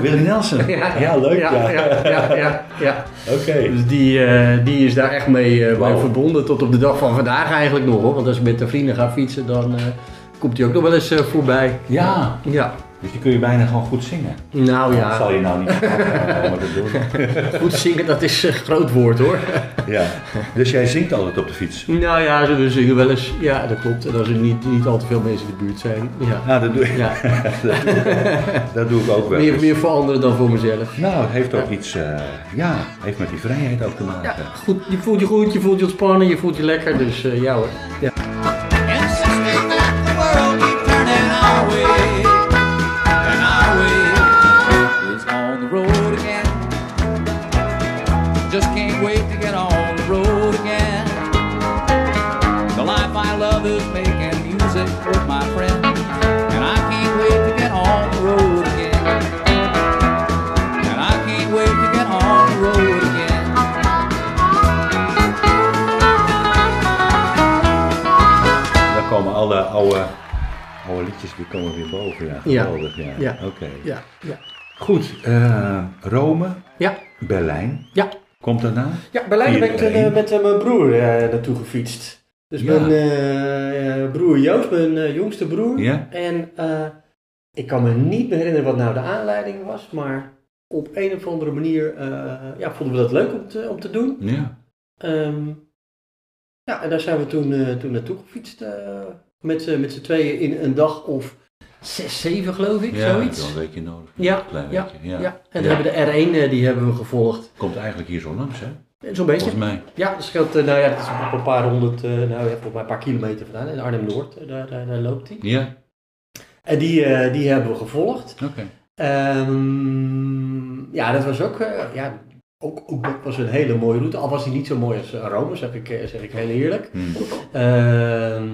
Willie Nelson. Ja, leuk. Ja, Ja, ja, ja, ja, ja. Oké. Dus die, eh, die is daar echt mee, eh, mee Wauw. verbonden tot op de dag van vandaag eigenlijk nog. Hoor. Want als je met de vrienden gaat fietsen, dan eh, komt hij ook nog wel eens voorbij. Ja, Ja, dus die kun je bijna gewoon goed zingen. nou Dat ja, zal je nou niet te doen. goed zingen dat is een groot woord hoor. Ja. Dus jij zingt altijd op de fiets? Nou ja, ze we zingen wel eens. Ja, dat klopt. En als er niet, niet al te veel mensen in de buurt zijn. Ja, Ja, dat doe, ja. dat doe ik ook wel. Meer, meer voor anderen dan voor mezelf. Nou, het heeft ook iets, eh, ja, heeft met die vrijheid ook te maken. Ja, goed, je voelt je goed, je voelt je ontspannen, je voelt je lekker. Dus eh, ja hoor. Ja. Die komen weer boven. Ja, geweldig. Ja. Ja. Oké. Ja, ja. Goed, eh, Rome, Ja, Berlijn. ja. Komt daarna? Ja, Berlijn ben ik eh, met eh, mijn broer naartoe gefietst. Dus mijn broer Joost, mijn jongste broer. Ja? En ik kan me niet meer herinneren wat nou de aanleiding was, maar op een of andere manier ja, vonden we dat leuk om te, om te doen. Ja. Ehm, ja, en daar zijn we toen, toen naartoe gefietst met, z'n- met z'n tweeën in een dag of zes, zeven geloof ik, Ja, zoiets. je wel een weekje nodig. Ja, Een klein ja, weekje, ja. ja. En Ja. we hebben de R1 eh, die hebben we gevolgd. Komt eigenlijk hier zo langs, hè? Zo'n beetje. volgens mij. Ja, dat scheelt, eh, nou ja, dat is op een paar honderd, eh, nou ja, volgens mij een paar kilometer vandaan. In Arnhem-Noord, daar, daar, daar loopt hij. Ja, En die, die hebben we gevolgd. oké. Ehm, ja, dat was ook, ja, ook, ook dat was een hele mooie route. Al was hij niet zo mooi als Rome, zeg ik, zeg ik heel eerlijk. Hm. Ehm,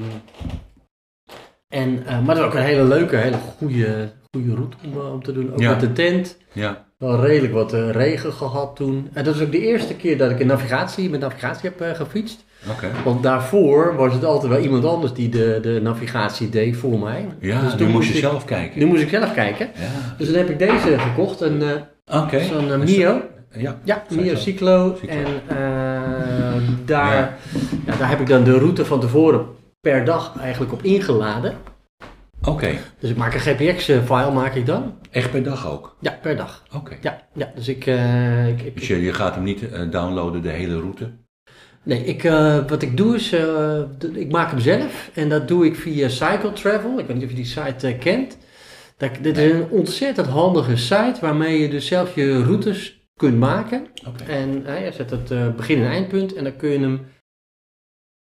en, eh, maar dat was ook een hele leuke, hele goede, goede route om, eh, om te doen. Ook Ja. met de tent. Ja, Wel redelijk wat eh, regen gehad toen. En dat is ook de eerste keer dat ik een navigatie, met navigatie heb gefietst. oké. Want daarvoor was het altijd wel iemand anders die de, de navigatie deed voor mij. Ja, dus nu toen moest je ik, zelf kijken. Nu moest ik zelf kijken. Ja, Dus dan heb ik deze gekocht, een oké. zo'n Mio. Ja, Ja. Mio Cyclo. Cyclo. En daar, ja, daar heb ik dan de route van tevoren per dag eigenlijk op ingeladen. oké. Dus ik maak een GPX-file, maak ik dan. Echt per dag ook? Ja, per dag. Oké. Ja, ja dus ik, eh, ik, ik, Dus je, je gaat hem niet eh, downloaden, de hele route? Nee, ik, eh, wat ik doe is, ik maak hem zelf en dat doe ik via Cycle Travel. Ik weet niet of je die site kent. Dat, dit is een ontzettend handige site waarmee je dus zelf je routes kunt maken. Oké. En je zet het begin- en eindpunt en dan kun je hem,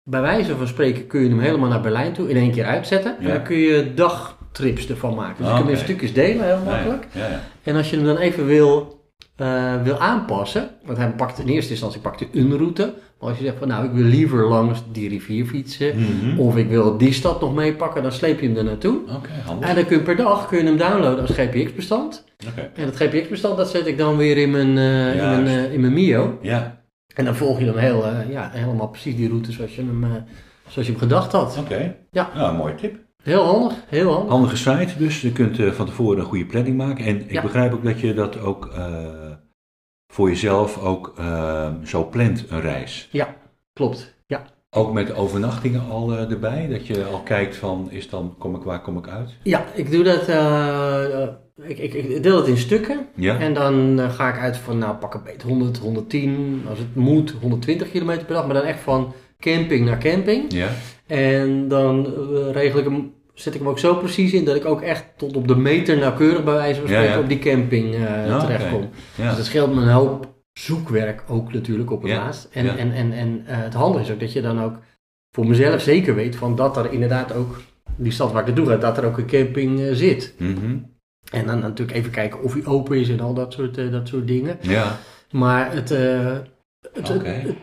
bij wijze van spreken, kun je hem helemaal naar Berlijn toe in één keer uitzetten. En Ja. dan kun je dagtrips ervan maken. Dus je kunt hem in stukjes delen, heel Nee, makkelijk. Ja, ja. En als je hem dan even wil, eh, wil aanpassen, want hij pakt in eerste instantie pakte een route. Maar als je zegt van nou ik wil liever langs die rivier fietsen, Mhm. of ik wil die stad nog meepakken, dan sleep je hem er naartoe. En dan kun je per dag kun je hem downloaden als GPX-bestand. En dat GPX-bestand dat zet ik dan weer in mijn, eh, in mijn, eh, in mijn Mio. Ja, En dan volg je dan heel, eh, ja, helemaal precies die route zoals je hem, eh, zoals je hem gedacht had. oké. Ja. Nou, een mooie tip. Heel handig, heel handig. Handige site dus. Je kunt eh, van tevoren een goede planning maken. En ik Ja. begrijp ook dat je dat ook eh, voor jezelf ook zo plant, een reis. Klopt, ja. Ook met overnachtingen al eh, erbij. Dat je al kijkt van, is dan, kom ik, waar kom ik uit? Ja, ik doe dat, eh, eh, ik, ik, ik deel het in stukken. Ja? En dan ga ik uit van, nou pak een beetje 100, 110, als het moet 120 kilometer per dag, maar dan echt van camping naar camping. Ja? En dan regel ik hem, zet ik hem ook zo precies in dat ik ook echt tot op de meter nauwkeurig bij wijze van Ja, spreken ja. op die camping eh Ja, oké. terechtkom. Dus Ja. dat scheelt me een hoop zoekwerk ook natuurlijk op het Ja, laatst. En, ja. en, en, en eh, het handige is ook dat je dan ook voor mezelf zeker weet van dat er inderdaad ook, die stad waar ik naartoe ga, dat er ook een camping eh, zit. Mhm. En dan natuurlijk even kijken of hij open is en al dat soort, eh, dat soort dingen. Ja. Maar het, het, het- het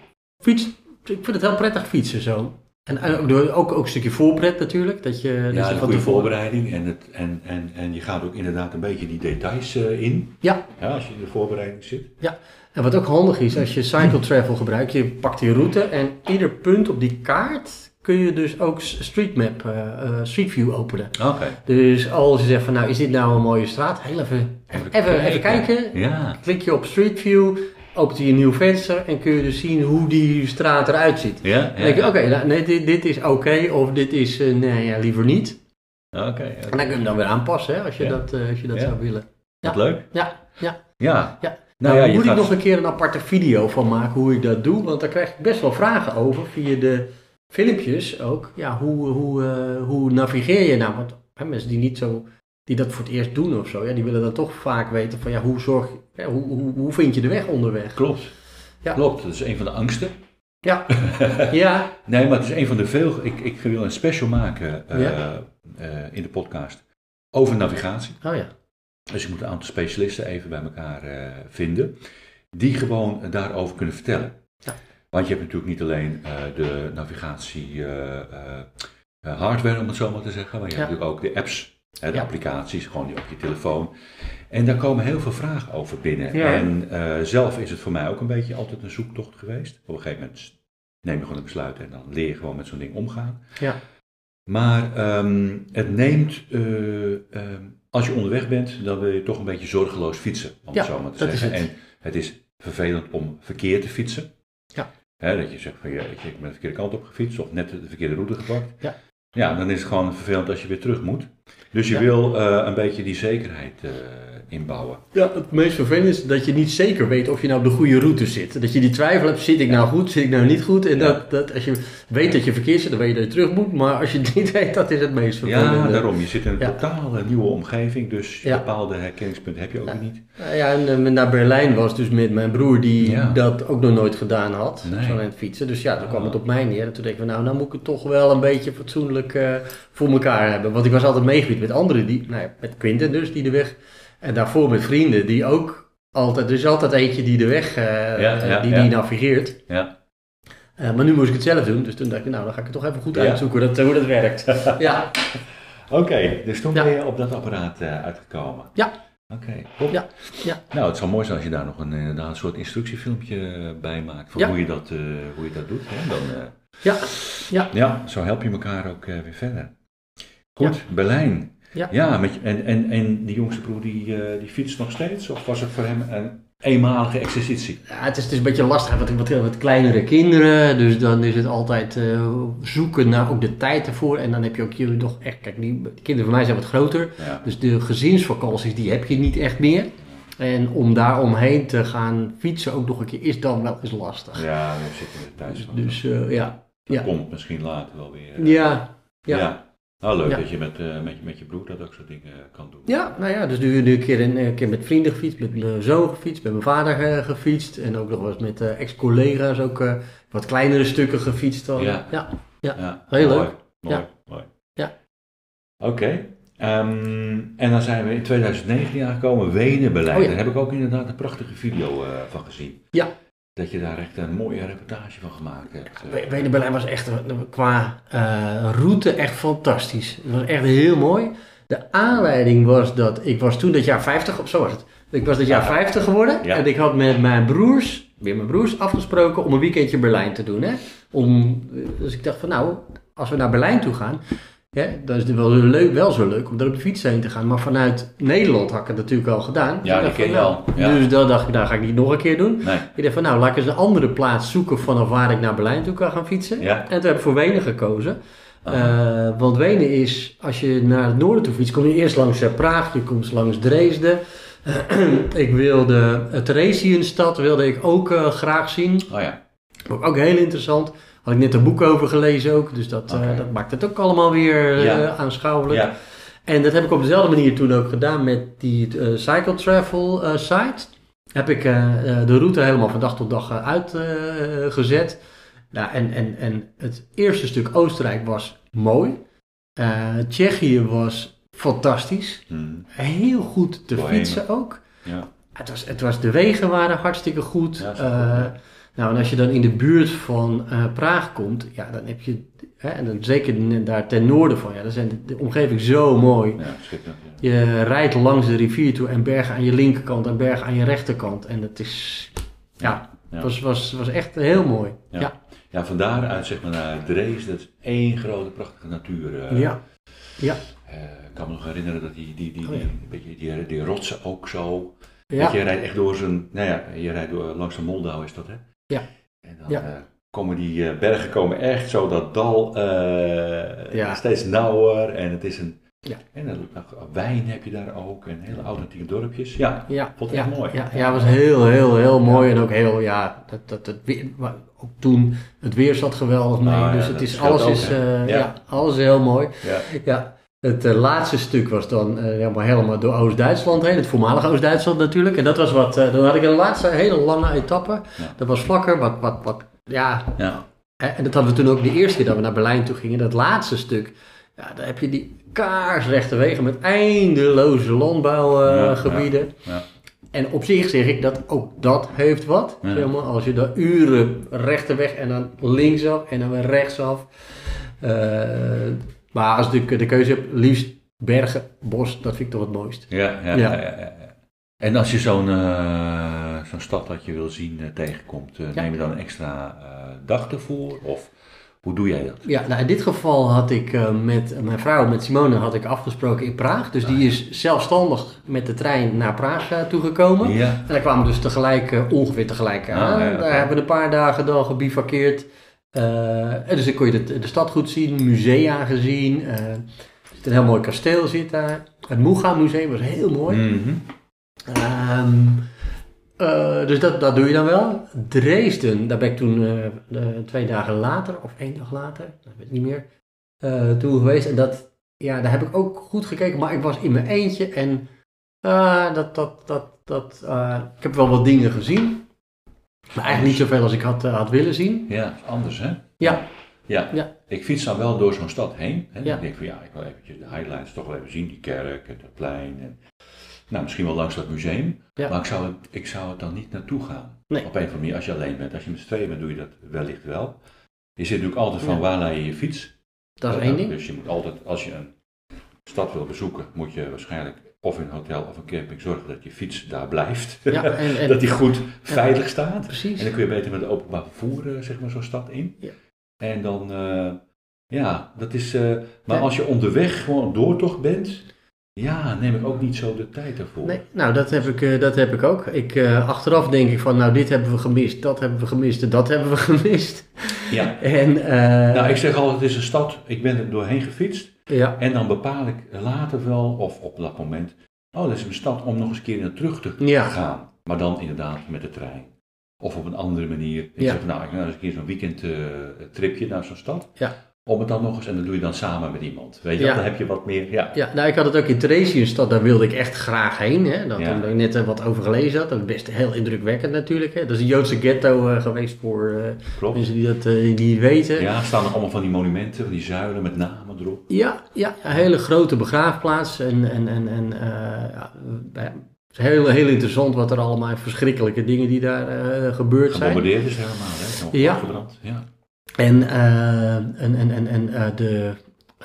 fiets, ik vind het heel prettig fietsen zo. En ook, ook, ook een stukje voorpret natuurlijk. Dat je, dat Ja, je een goede voorbereiding en, het, en, en, en je gaat ook inderdaad een beetje die details in. Ja. ja. Als je in de voorbereiding zit. En wat ook handig is, als je cycle travel gebruikt, je pakt die route en ieder punt op die kaart kun je dus ook Street Map, eh, Street View openen. Oké. Dus als je zegt van nou, is dit nou een mooie straat? Heel even, even, even, even kijken. Ja. Klik je op Street View, opent hij een nieuw venster en kun je dus zien hoe die straat eruit ziet. Ja. Dan denk je, oké, nou, nee, dit, dit is oké of dit is, eh, nee, ja, liever niet. Oké. En dan kun je hem dan weer aanpassen, hè, als je Ja. dat, als je dat Ja. zou willen. Wat Ja. leuk. Ja, ja. Ja. Ja. Nou Nou, ja, moet gaat... ik nog een keer een aparte video van maken hoe ik dat doe, want daar krijg ik best wel vragen over via de filmpjes ook. Ja, hoe, hoe, eh, hoe navigeer je nou? Want hè, mensen die niet zo, die dat voor het eerst doen of zo, ja, die willen dan toch vaak weten van ja, hoe zorg hoe, hoe, hoe vind je de weg onderweg? Klopt. Ja. Klopt, dat is een van de angsten. Ja, ja, Nee, maar het is een van de veel. Ik, ik wil een special maken eh, Ja. eh, in de podcast over navigatie. oh ja. Dus ik moet een aantal specialisten even bij elkaar eh, vinden, die gewoon daarover kunnen vertellen. Ja. Want je hebt natuurlijk niet alleen eh, de navigatie eh, hardware, om het zo maar te zeggen, maar je hebt natuurlijk ook de apps, hè, de Ja. applicaties, gewoon die op je telefoon. En daar komen heel veel vragen over binnen. En zelf is het voor mij ook een beetje altijd een zoektocht geweest. Op een gegeven moment neem je gewoon een besluit en dan leer je gewoon met zo'n ding omgaan. Ja. Maar ehm, het neemt, eh, ehm, als je onderweg bent, dan wil je toch een beetje zorgeloos fietsen, om Ja, het zo maar te zeggen. het. En het is vervelend om verkeerd te fietsen. Ja. Hè, dat je zegt van, ja, ik ben de verkeerde kant op gefietst of net de verkeerde route gepakt. Ja. Ja, dan is het gewoon vervelend als je weer terug moet. Dus je Ja. wil eh, een beetje die zekerheid eh, inbouwen. Ja, het meest vervelende is dat je niet zeker weet of je nou op de goede route zit. Dat je die twijfel hebt, zit ik nou goed, zit ik nou niet goed. En Ja. dat, dat, als je weet dat je verkeerd zit, dan weet je dat je terug moet. Maar als je het niet weet, dat is het meest vervelende. Ja, daarom. Je zit in een Ja. totaal nieuwe omgeving, dus Ja. bepaalde herkenningspunten heb je ook Ja. niet. Nou ja, en eh, naar Berlijn was dus met mijn broer die dat ook nog nooit gedaan had. Nee. Zo aan het fietsen. Dus ja, toen kwam Ah. het op mij neer. En toen denken we, nou, nou moet ik het toch wel een beetje fatsoenlijk eh, voor elkaar hebben. Want ik was altijd meegebied met anderen, die, nou ja, met Quinten dus, die de weg. En daarvoor met vrienden die ook altijd, er is altijd eentje die de weg, eh, Ja, ja, die, ja. die navigeert. Ja. Eh, maar nu moest ik het zelf doen. Dus toen dacht ik, nou, dan ga ik het toch even goed Ja. uitzoeken hoe dat, hoe dat werkt. ja, Oké, dus toen Ja. ben je op dat apparaat eh, uitgekomen. Ja. Oké. Ja, ja. Nou, het zou mooi zijn als je daar nog een, inderdaad, een soort instructiefilmpje bij maakt. Voor Ja. hoe, je dat, eh, hoe je dat doet. Hè? Dan, eh, ja, ja. ja, zo help je elkaar ook eh, weer verder. Goed, Berlijn. Ja. met, je- en, en, en die jongste broer die, eh, die fietst nog steeds? Of was het voor hem een eenmalige exercitie? Ja, het is, het is een beetje lastig, wat, wat, wat kleinere kinderen, dus dan is het altijd eh, zoeken naar ook de tijd ervoor. En dan heb je ook jullie nog echt, kijk, die, kinderen van mij zijn wat groter, Ja. dus de gezinsvakanties die heb je niet echt meer. En om daar omheen te gaan fietsen ook nog een keer is dan wel eens lastig. Ja, we zitten er thuis. Dus eh, ja, dat ja. komt misschien later wel weer. ja, ja. Nou, leuk Ja. dat je met, eh, met, je- met je broer dat ook soort dingen kan doen. Ja, nou ja, dus nu, nu een, keer een, een keer met vrienden gefietst, met mijn zoon gefietst, met mijn vader eh, gefietst. En ook nog wel eens met eh, ex-collega's ook eh, wat kleinere stukken gefietst. Dan. Ja. ja. Ja, Heel mooi, leuk. Mooi, Ja. mooi. Ja. Oké. Ehm, en dan zijn we in 2019 aangekomen, Wenen beleid. Oh. Daar heb ik ook inderdaad een prachtige video eh, van gezien. Ja. Dat je daar echt een mooie reportage van gemaakt hebt. We- Wenen Berlijn was echt eh, qua eh, route echt fantastisch. Het was echt heel mooi. De aanleiding was dat ik was toen dat jaar 50, of zo was het. Ik was dat jaar Ah. 50 geworden Ja. en ik had met mijn broers, weer mijn broers, afgesproken om een weekendje Berlijn te doen. Hè? Om, dus ik dacht van nou, als we naar Berlijn toe gaan, hè, dan is wel, zo leuk, wel zo leuk om daar op de fiets heen te gaan. Maar vanuit Nederland had ik het natuurlijk al gedaan. Ja, dacht ken je nou, al. Ja. Dus dat dacht ik, daar ga ik niet nog een keer doen. Nee. Ik dacht van nou, laat ik eens een andere plaats zoeken vanaf waar ik naar Berlijn toe kan gaan fietsen. Ja. En toen heb ik voor Wenen gekozen. Ah. Eh, want Wenen is, als je naar het noorden toe fietst, kom je eerst langs eh, Praag, je komt langs Dresden. ik wilde Theresienstad wilde ik ook eh, graag zien. Oh ja. Ook heel interessant. Had ik net een boek over gelezen ook, dus dat, eh, dat maakt het ook allemaal weer eh, Ja. aanschouwelijk. Ja. En dat heb ik op dezelfde manier toen ook gedaan met die eh, Cycle Travel site. Heb ik de route helemaal van dag tot dag uitgezet. nou, en, en, en het eerste stuk Oostenrijk was mooi. Tsjechië was fantastisch. Hm. Heel goed te fietsen ook. Ja. Het was, het was, de wegen waren hartstikke goed. Ja, nou, en als je dan in de buurt van eh, Praag komt, ja, dan heb je, hè, en dan zeker daar ten noorden van, ja, dan zijn de, de omgeving zo mooi. Ja, schitterend. Ja. Je rijdt langs de rivier toe en bergen aan je linkerkant en bergen aan je rechterkant. En het is, ja, Ja. Was, was, was echt heel mooi. Ja. Ja, Ja, van daaruit zeg maar naar Dresden, dat is één grote prachtige natuur. eh. ja, ja. Eh, ik kan me nog herinneren dat die, die, die, Oh ja. die, beetje die, die rotsen ook zo. ja. Dat je rijdt echt door zijn, nou ja, je rijdt door, langs de Moldau is dat hè? Ja. En dan Ja. eh, komen die eh, bergen komen echt zo dat dal eh, Ja. steeds nauwer en het is een, Ja. en een, wijn heb je daar ook en hele authentieke dorpjes. Ja, Ja, Vond ik ja, mooi. Ja, ja, het was heel, heel, heel mooi. En ook heel, ja, dat, dat, het weer, maar ook toen, het weer zat geweldig mee. Ja, dus dat het is, alles ook, is, Ja. alles heel mooi. ja. Het eh, laatste stuk was dan eh, helemaal, helemaal door Oost-Duitsland heen. Het voormalige Oost-Duitsland natuurlijk. En dat was wat, eh, dan had ik een laatste hele lange etappe. Ja. Dat was vlakker, wat, wat, wat, ja. ja. En dat hadden we toen ook de eerste keer dat we naar Berlijn toe gingen. Dat laatste stuk, ja, daar heb je die kaarsrechte wegen met eindeloze landbouwgebieden. Ja, ja. En op zich zeg ik dat ook dat heeft wat. Zeg maar, als je daar uren rechterweg en dan linksaf en dan weer rechtsaf. Maar als ik de keuze heb, liefst bergen, bos, dat vind ik toch het mooist. Ja, ja, ja. Ja. ja, ja, ja. En als je zo'n eh, zo'n stad dat je wil zien eh, tegenkomt, eh, neem je dan een extra dag ervoor? Of hoe doe jij dat? Ja, nou in dit geval had ik met mijn vrouw, met Simone, had ik afgesproken in Praag. Dus die is zelfstandig met de trein naar Praag toegekomen. Ja. En daar kwamen we dus tegelijk, ongeveer tegelijk Ah, aan. ja, oké. Daar hebben we een paar dagen dan gebivakkeerd. Eh, en dus dan kon je de, de stad goed zien, musea gezien. eh, zit een heel mooi kasteel zit daar. Het Moega Museum was heel mooi. Mhm. Ehm, eh, dus dat, dat doe je dan wel. Dresden, daar ben ik toen twee dagen later, of één dag later, dat weet ik niet meer, toen geweest. En dat, ja, daar heb ik ook goed gekeken, maar ik was in mijn eentje en dat, dat, dat, dat, ik heb wel wat dingen gezien. Maar eigenlijk niet zoveel als ik had, eh, had willen zien. Ja, anders hè? Ja. Ja. Ja. Ik fiets dan wel door zo'n stad heen. Hè? Ja. Ik denk van ja, ik wil eventjes de highlights toch wel even zien. Die kerk en het plein. En, nou, misschien wel langs dat museum. Ja. Maar ik zou, het, ik zou het dan niet naartoe gaan. Nee. Op een of andere manier, als je alleen bent. Als je met z'n tweeën bent, doe je dat wellicht wel. Je zit natuurlijk altijd van waar laai je je fiets. Dat is één ding. Dus je moet altijd, als je een stad wil bezoeken, moet je waarschijnlijk of in een hotel of een camping zorgen dat je fiets daar blijft. Ja, en, en, dat die goed veilig staat. precies. En dan kun je beter met het openbaar vervoer, eh, zeg maar, zo'n stad in. Ja. En dan, eh, ja, dat is. eh, maar Ja. als je onderweg gewoon doortocht bent, ja, neem ik ook niet zo de tijd ervoor. Nee, nou dat heb ik, dat heb ik ook. Ik, achteraf denk ik van, nou dit hebben we gemist, dat hebben we gemist en dat hebben we gemist. Ja. En, Nou, ik zeg altijd, het is een stad, ik ben er doorheen gefietst. Ja, En dan bepaal ik later wel, of op dat moment, oh, dat is een stad om nog eens een keer naar terug te Ja. gaan. Maar dan inderdaad met de trein. Of op een andere manier. Ik Ja. zeg, nou, ik ga eens een keer zo'n weekendtripje naar zo'n stad. Ja. Om het dan nog eens, en dat doe je dan samen met iemand. Weet je, Ja. dan heb je wat meer, ja. ja, nou ik had het ook in Theresienstad, daar wilde ik echt graag heen. Hè. Ja. Omdat ik net eh, wat over gelezen had, dat is best heel indrukwekkend natuurlijk. Hè. Dat is een Joodse ghetto eh, geweest voor eh, Klopt. mensen die dat eh, niet weten. Ja, staan er allemaal van die monumenten, van die zuilen met namen erop. Ja, ja, een hele grote begraafplaats. En, en, en, en ja, het is heel, heel interessant wat er allemaal verschrikkelijke dingen die daar gebeurd zijn. Gebombardeerd is helemaal, hè? Ja. afgebrand. Ja. En, eh, en, en, en, en eh, de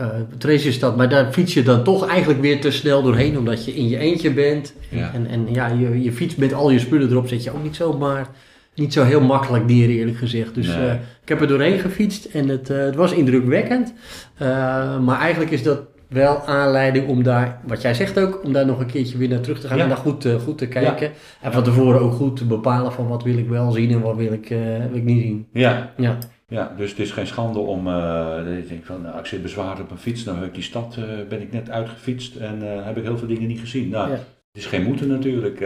uh, Theresienstad, maar daar fiets je dan toch eigenlijk weer te snel doorheen, omdat je in je eentje bent. Ja. En, en ja, je, je fiets met al je spullen erop zet je ook niet zomaar, niet zo heel makkelijk neer eerlijk gezegd. Dus Nee. eh, ik heb er doorheen gefietst en het, eh, het was indrukwekkend. Eh, maar eigenlijk is dat wel aanleiding om daar, wat jij zegt ook, om daar nog een keertje weer naar terug te gaan Ja. en daar goed, eh, goed te kijken. En van tevoren ook goed te bepalen van wat wil ik wel zien en wat wil ik, eh, wil ik niet zien. Ja. Ja. Ja, dus het is geen schande om, dat je denkt van, nou, ik zit bezwaard op een fiets, nou heb ik die stad, eh, ben ik net uitgefietst en eh, heb ik heel veel dingen niet gezien. Nou, Ja. het is geen moeten natuurlijk.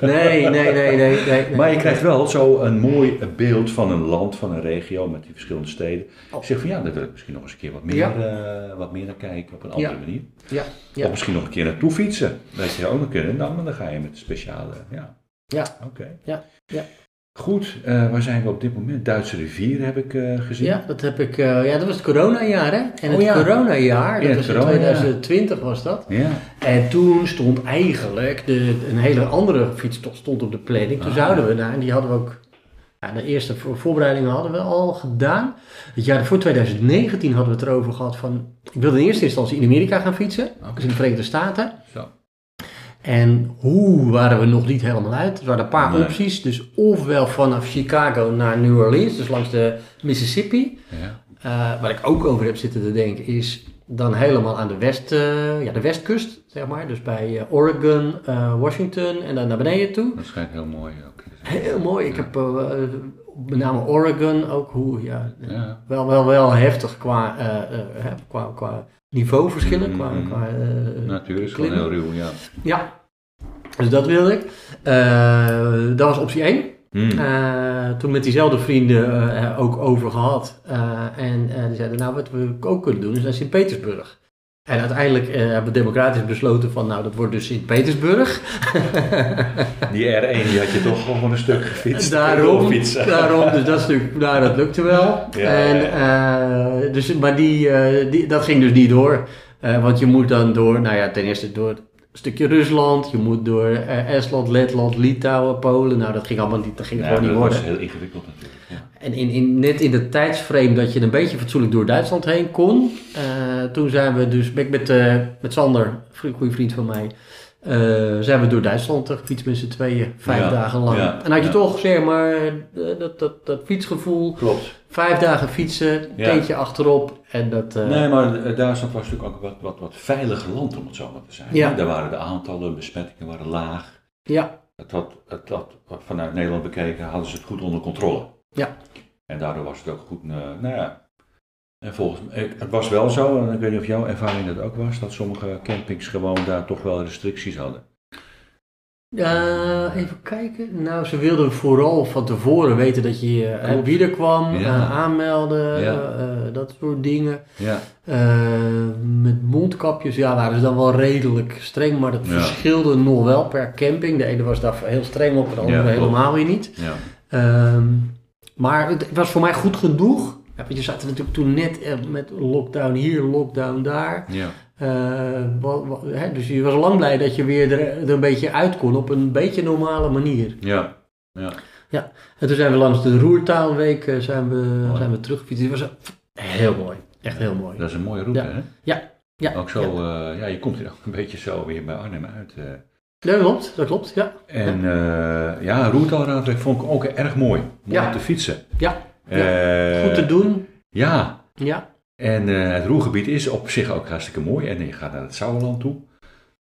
Nee, nee, nee, nee. nee. Maar je krijgt wel zo een mooi beeld van een land, van een regio met die verschillende steden. Oh. Ik zeg van ja, daar wil ik misschien nog eens een keer wat meer, Ja. wat meer naar kijken op een andere Ja. manier. Ja, ja. Of misschien nog een keer naartoe fietsen. Dat je ook nog kunnen. Nou, maar dan ga je met speciale. Ja. Ja. Oké. Ja, ja. Goed, eh, waar zijn we op dit moment? Duitse rivier heb ik eh, gezien. Ja, dat heb ik. eh, ja, dat was het coronajaar, hè? En Oh, het ja. coronajaar, Ja, dat was in corona, ja. 2020 was dat. Ja. En toen stond eigenlijk de, een hele andere fietstocht stond op de planning. Toen Ah. zouden we naar, en die hadden we ook. Ja, de eerste voor- voorbereidingen hadden we al gedaan. Het jaar voor 2019 hadden we het erover gehad van. Ik wilde in eerste instantie in Amerika gaan fietsen, dus in de Verenigde Staten. Zo. En hoe waren we nog niet helemaal uit? Er waren een paar Nee. opties. Dus ofwel vanaf Chicago naar New Orleans, dus langs de Mississippi. Ja. Uh, waar ik ook over heb zitten te denken is dan helemaal aan de, west, uh, ja, de westkust, zeg maar. Dus bij uh, Oregon, Washington en dan naar beneden toe. Dat schijnt heel mooi ook. Heel mooi. Ik heb met name Oregon ook hoe, ja, Ja. Wel, wel, wel heftig qua, qua, qua niveauverschillen. Mm, Qua, mm. qua, Natuur is gewoon heel ruw, ja. Ja, dus dat wilde ik. Uh, dat was optie 1. Hmm. Uh, toen met diezelfde vrienden uh, ook over gehad. Uh, en die zeiden, nou wat we ook kunnen doen is naar Sint-Petersburg. En uiteindelijk hebben we democratisch besloten van, nou dat wordt dus Sint-Petersburg. Die R1 die had je toch gewoon een stuk gefietst. Daarom, daarom dus dat stuk, nou dat lukte wel. Ja, en, ja, dus, maar die, die, dat ging dus niet door. want je moet dan door, nou ja ten eerste door stukje Rusland, je moet door uh, Estland, Letland, Litouwen, Polen. Nou, dat ging allemaal niet, dat ging ja, gewoon niet dat worden. was heel ingewikkeld natuurlijk. Ja. En in, in, net in de tijdsframe dat je een beetje fatsoenlijk door Duitsland heen kon, uh, toen zijn we dus, ben ik met, uh, met Sander, een goede vriend van mij, zijn we door Duitsland gefietst met z'n tweeën, vijf Ja, dagen lang. en had je toch, zeg maar, dat, dat, dat fietsgevoel, Klopt. Vijf dagen fietsen, Ja. tentje achterop en dat... uh, Nee, maar eh, Duitsland was natuurlijk ook een wat, wat, wat veiliger land om het zo maar te zijn. Ja. Daar waren de aantallen besmettingen waren laag. ja, Het had, het had, vanuit Nederland bekeken hadden ze het goed onder controle. Ja. En daardoor was het ook goed, eh, nou ja, En volgens mij, het was wel zo, en ik weet niet of jouw ervaring dat ook was, dat sommige campings gewoon daar toch wel restricties hadden. Even kijken. Nou, ze wilden vooral van tevoren weten dat je Klopt. wie er kwam, Ja. aanmelden, Ja. eh, dat soort dingen. Ja, Eh, met mondkapjes, ja, waren ze dan wel redelijk streng, maar dat verschilde nog wel per camping. De ene was daar heel streng op, de andere helemaal weer niet. ja. Ehm, maar het was voor mij goed genoeg. Want je zat natuurlijk toen net eh, met lockdown hier, lockdown daar. ja. Eh, hè, dus je was lang blij dat je weer er, er een beetje uit kon op een beetje normale manier. ja. En toen zijn we langs de Roertaalweek eh, zijn we, Mooi. zijn we teruggefietst. Die was heel mooi. Echt heel mooi. Dat is een mooie route, Ja. hè? Ja, ja. Ook zo, ja. ja, je komt hier ook een beetje zo weer bij Arnhem uit. eh. Ja, dat klopt. Dat klopt, ja. En eh, ja, Roertalraadweg vond ik ook erg mooi. Mooi Ja. om te fietsen. Ja, Eh, goed te doen. Ja, Ja, en eh, het Roergebied is op zich ook hartstikke mooi. En je gaat naar het Sauerland toe.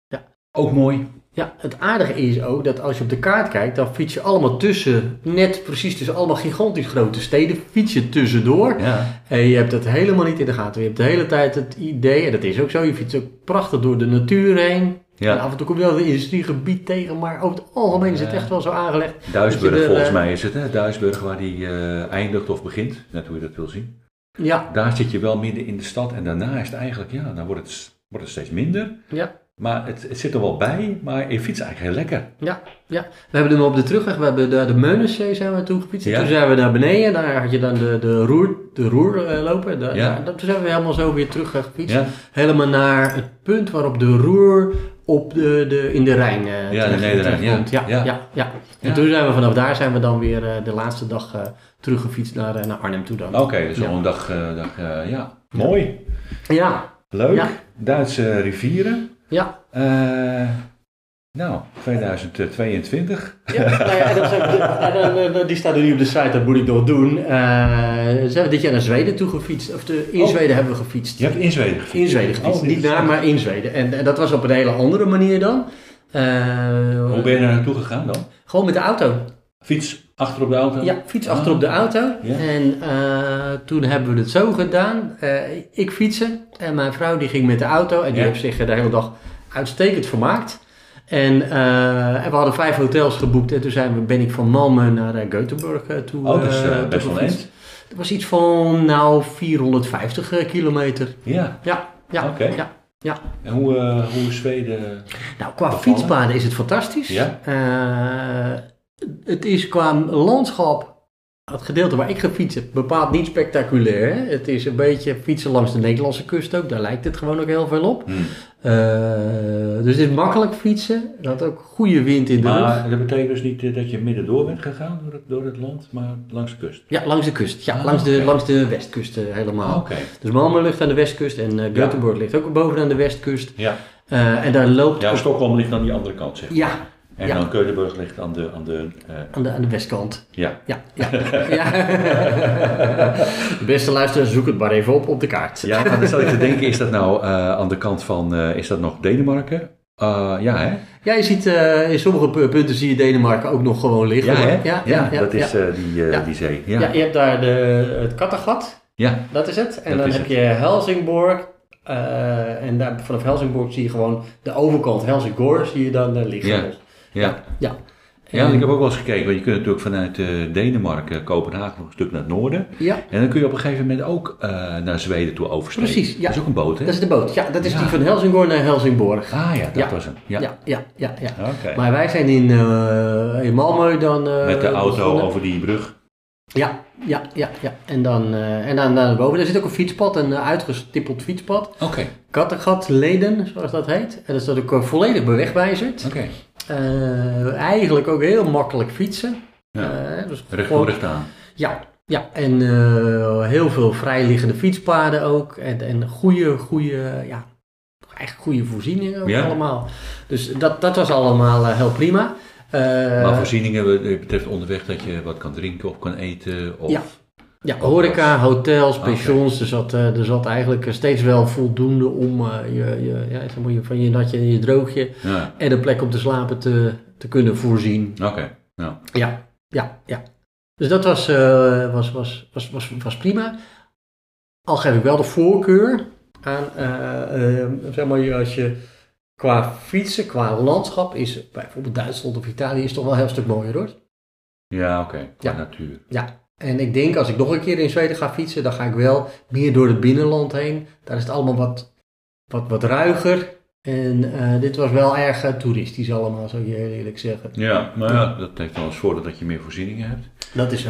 Ja. Ook mooi. Ja, het aardige is ook dat als je op de kaart kijkt, dan fiets je allemaal tussen, net precies tussen allemaal gigantisch grote steden, fiets je tussendoor. Ja. En je hebt het helemaal niet in de gaten. Je hebt de hele tijd het idee, en dat is ook zo, je fietst ook prachtig door de natuur heen. En ja. af en toe kom je wel een industriegebied tegen, maar over het algemeen is het echt wel zo aangelegd. Duisburg Dat er, volgens eh, mij is het, hè? Duisburg waar die eh, eindigt of begint. Net hoe je dat wil zien. Ja, Daar zit je wel midden in de stad. En daarna is het eigenlijk, ja, dan wordt het, wordt het steeds minder. ja, Maar het, het zit er wel bij. Maar je fietst eigenlijk heel lekker. ja, ja. We hebben hem op de terugweg, we hebben de, de Meunenzee zijn we toen gefietst. Ja. Toen zijn we naar beneden, daar had je dan de, de roer, de roer eh, lopen. De- Ja. daar- toen zijn we helemaal zo weer terug gefietst. Ja, Helemaal naar het punt waarop de roer op de, de, in de Rijn eh, Ja, de terechtkomt. ja. Ja, ja. Ja. En Ja. toen zijn we vanaf daar zijn we dan weer eh, de laatste dag eh, teruggefietst naar, eh, naar Arnhem toe dan. oké. dus Ja. al een dag, dag ja. Mooi. Ja, Leuk. Ja. Duitse rivieren. ja. Eh, nou, 2022. Ja, nou ja, en dat zijn- en dan, die staat er nu op de site, dat moet ik nog doen. Eh zijn we dit jaar naar Zweden toe gefietst. Of de, in Oh. Zweden hebben we gefietst. Je hebt in Zweden gefietst. In Zweden gefietst. Oh, Niet naar, maar in Zweden. En, en dat was op een hele andere manier dan. Eh, Hoe ben je daar naartoe gegaan dan? Gewoon met de auto. Fiets achter op de auto? Ja, fiets Ah. achter op de auto. Ja. En eh, toen hebben we het zo gedaan. Eh, ik fietsen en mijn vrouw die ging met de auto. En die Ja. heeft zich de hele dag uitstekend vermaakt. En, en we hadden vijf hotels geboekt. En toen zijn we, ben ik van Malmö naar eh, Göteborg toe. Oh, dat is best wel eind. Dat was iets van nou 450 eh, kilometer. Ja. Ja, ja, Oké. ja. En hoe, eh, hoe is Zweden? Nou, qua Bevallen? fietspaden is het fantastisch. Ja. Eh, het is qua landschap, het gedeelte waar ik gefietst heb, bepaald niet spectaculair. Hè? Het is een beetje fietsen langs de Nederlandse kust ook. Daar lijkt het gewoon ook heel veel op. Hm. Eh, dus het is makkelijk fietsen. Had ook goede wind in de rug. Maar dat betekent dus niet eh, dat je midden door bent gegaan door het, door het land, maar langs de kust. Ja, langs de kust. Ja, Ah, langs, de, langs de westkust eh, helemaal. Dus Malmö ligt aan de westkust en Ja. Göteborg ligt ook boven aan de westkust. Ja. En daar loopt... ja, Stockholm ligt aan die andere kant, zeg. maar. ja, En ja. dan Keulenburg ligt aan de, aan de eh, aan de, aan de westkant. ja. Ja, ja. ja. De beste luisteraars, zoek het maar even op op de kaart. Ja, maar dan zat ik te denken, is dat nou eh, aan de kant van, eh, is dat nog Denemarken? Ja, hè? Ja, je ziet in sommige pu- punten zie je Denemarken ook nog gewoon liggen. Ja, hè? Ja, ja, dat is die, die zee. Ja. Je hebt daar de, het Kattegat, ja. dat is het. En Dat dan heb het. je Helsingborg. en daar, vanaf Helsingborg zie je gewoon de overkant, Helsingborg, zie je dan eh, liggen. Ja. Ja. Ja. Ja, ik heb ook wel eens gekeken, want je kunt natuurlijk vanuit eh, Denemarken, Kopenhagen nog een stuk naar het noorden. ja, En dan kun je op een gegeven moment ook eh, naar Zweden toe oversteken. Precies, ja. Dat is ook een boot, hè? dat is de boot. Ja, dat is Ja. die van Helsingborg naar Helsingborg. Ah ja, dat Ja. was hem. Ja. Ja, ja, ja. ja, Oké. Maar wij zijn in, eh in Malmö dan... Met de auto begonnen. over die brug. Ja, ja, ja, ja. En dan, en dan naar boven. Daar zit ook een fietspad, een uitgestippeld fietspad. Oké, Kattegat Leden, zoals dat heet. En dat is ook eh, volledig bewegwijzerd. oké. Eh, eigenlijk ook heel makkelijk fietsen. Ja. Eh, dus Recht gewoon- voor recht aan. Ja, ja. En eh, heel veel vrijliggende fietspaden ook. En, en goede, goede, ja, echt goede voorzieningen ook Ja. allemaal. Dus dat, dat was allemaal heel prima. Maar voorzieningen betreft onderweg dat je wat kan drinken of kan eten? Of... Ja. Ja, horeca, hotels, Oké. pensions. Er, zat, eh, er zat eigenlijk steeds wel voldoende om eh, je, je, ja, zeg maar, je, van je natje en je droogje Ja, en een plek om te slapen te, te kunnen voorzien. oké. Ja. Ja, ja, ja. Dus dat was, eh, was, was, was, was, was prima. al geef ik wel de voorkeur aan, eh, eh, zeg maar, als je qua fietsen, qua landschap, is bijvoorbeeld Duitsland of Italië is toch wel een heel stuk mooier hoor. Ja, oké. Qua Ja. natuur. Ja, en ik denk als ik nog een keer in Zweden ga fietsen, dan ga ik wel meer door het binnenland heen. Daar is het allemaal wat, wat, wat ruiger. En eh, dit was wel erg eh, toeristisch allemaal, zou je heel eerlijk zeggen. Ja, maar ja, dat heeft wel als voordeel dat je meer voorzieningen hebt. Dat is zo.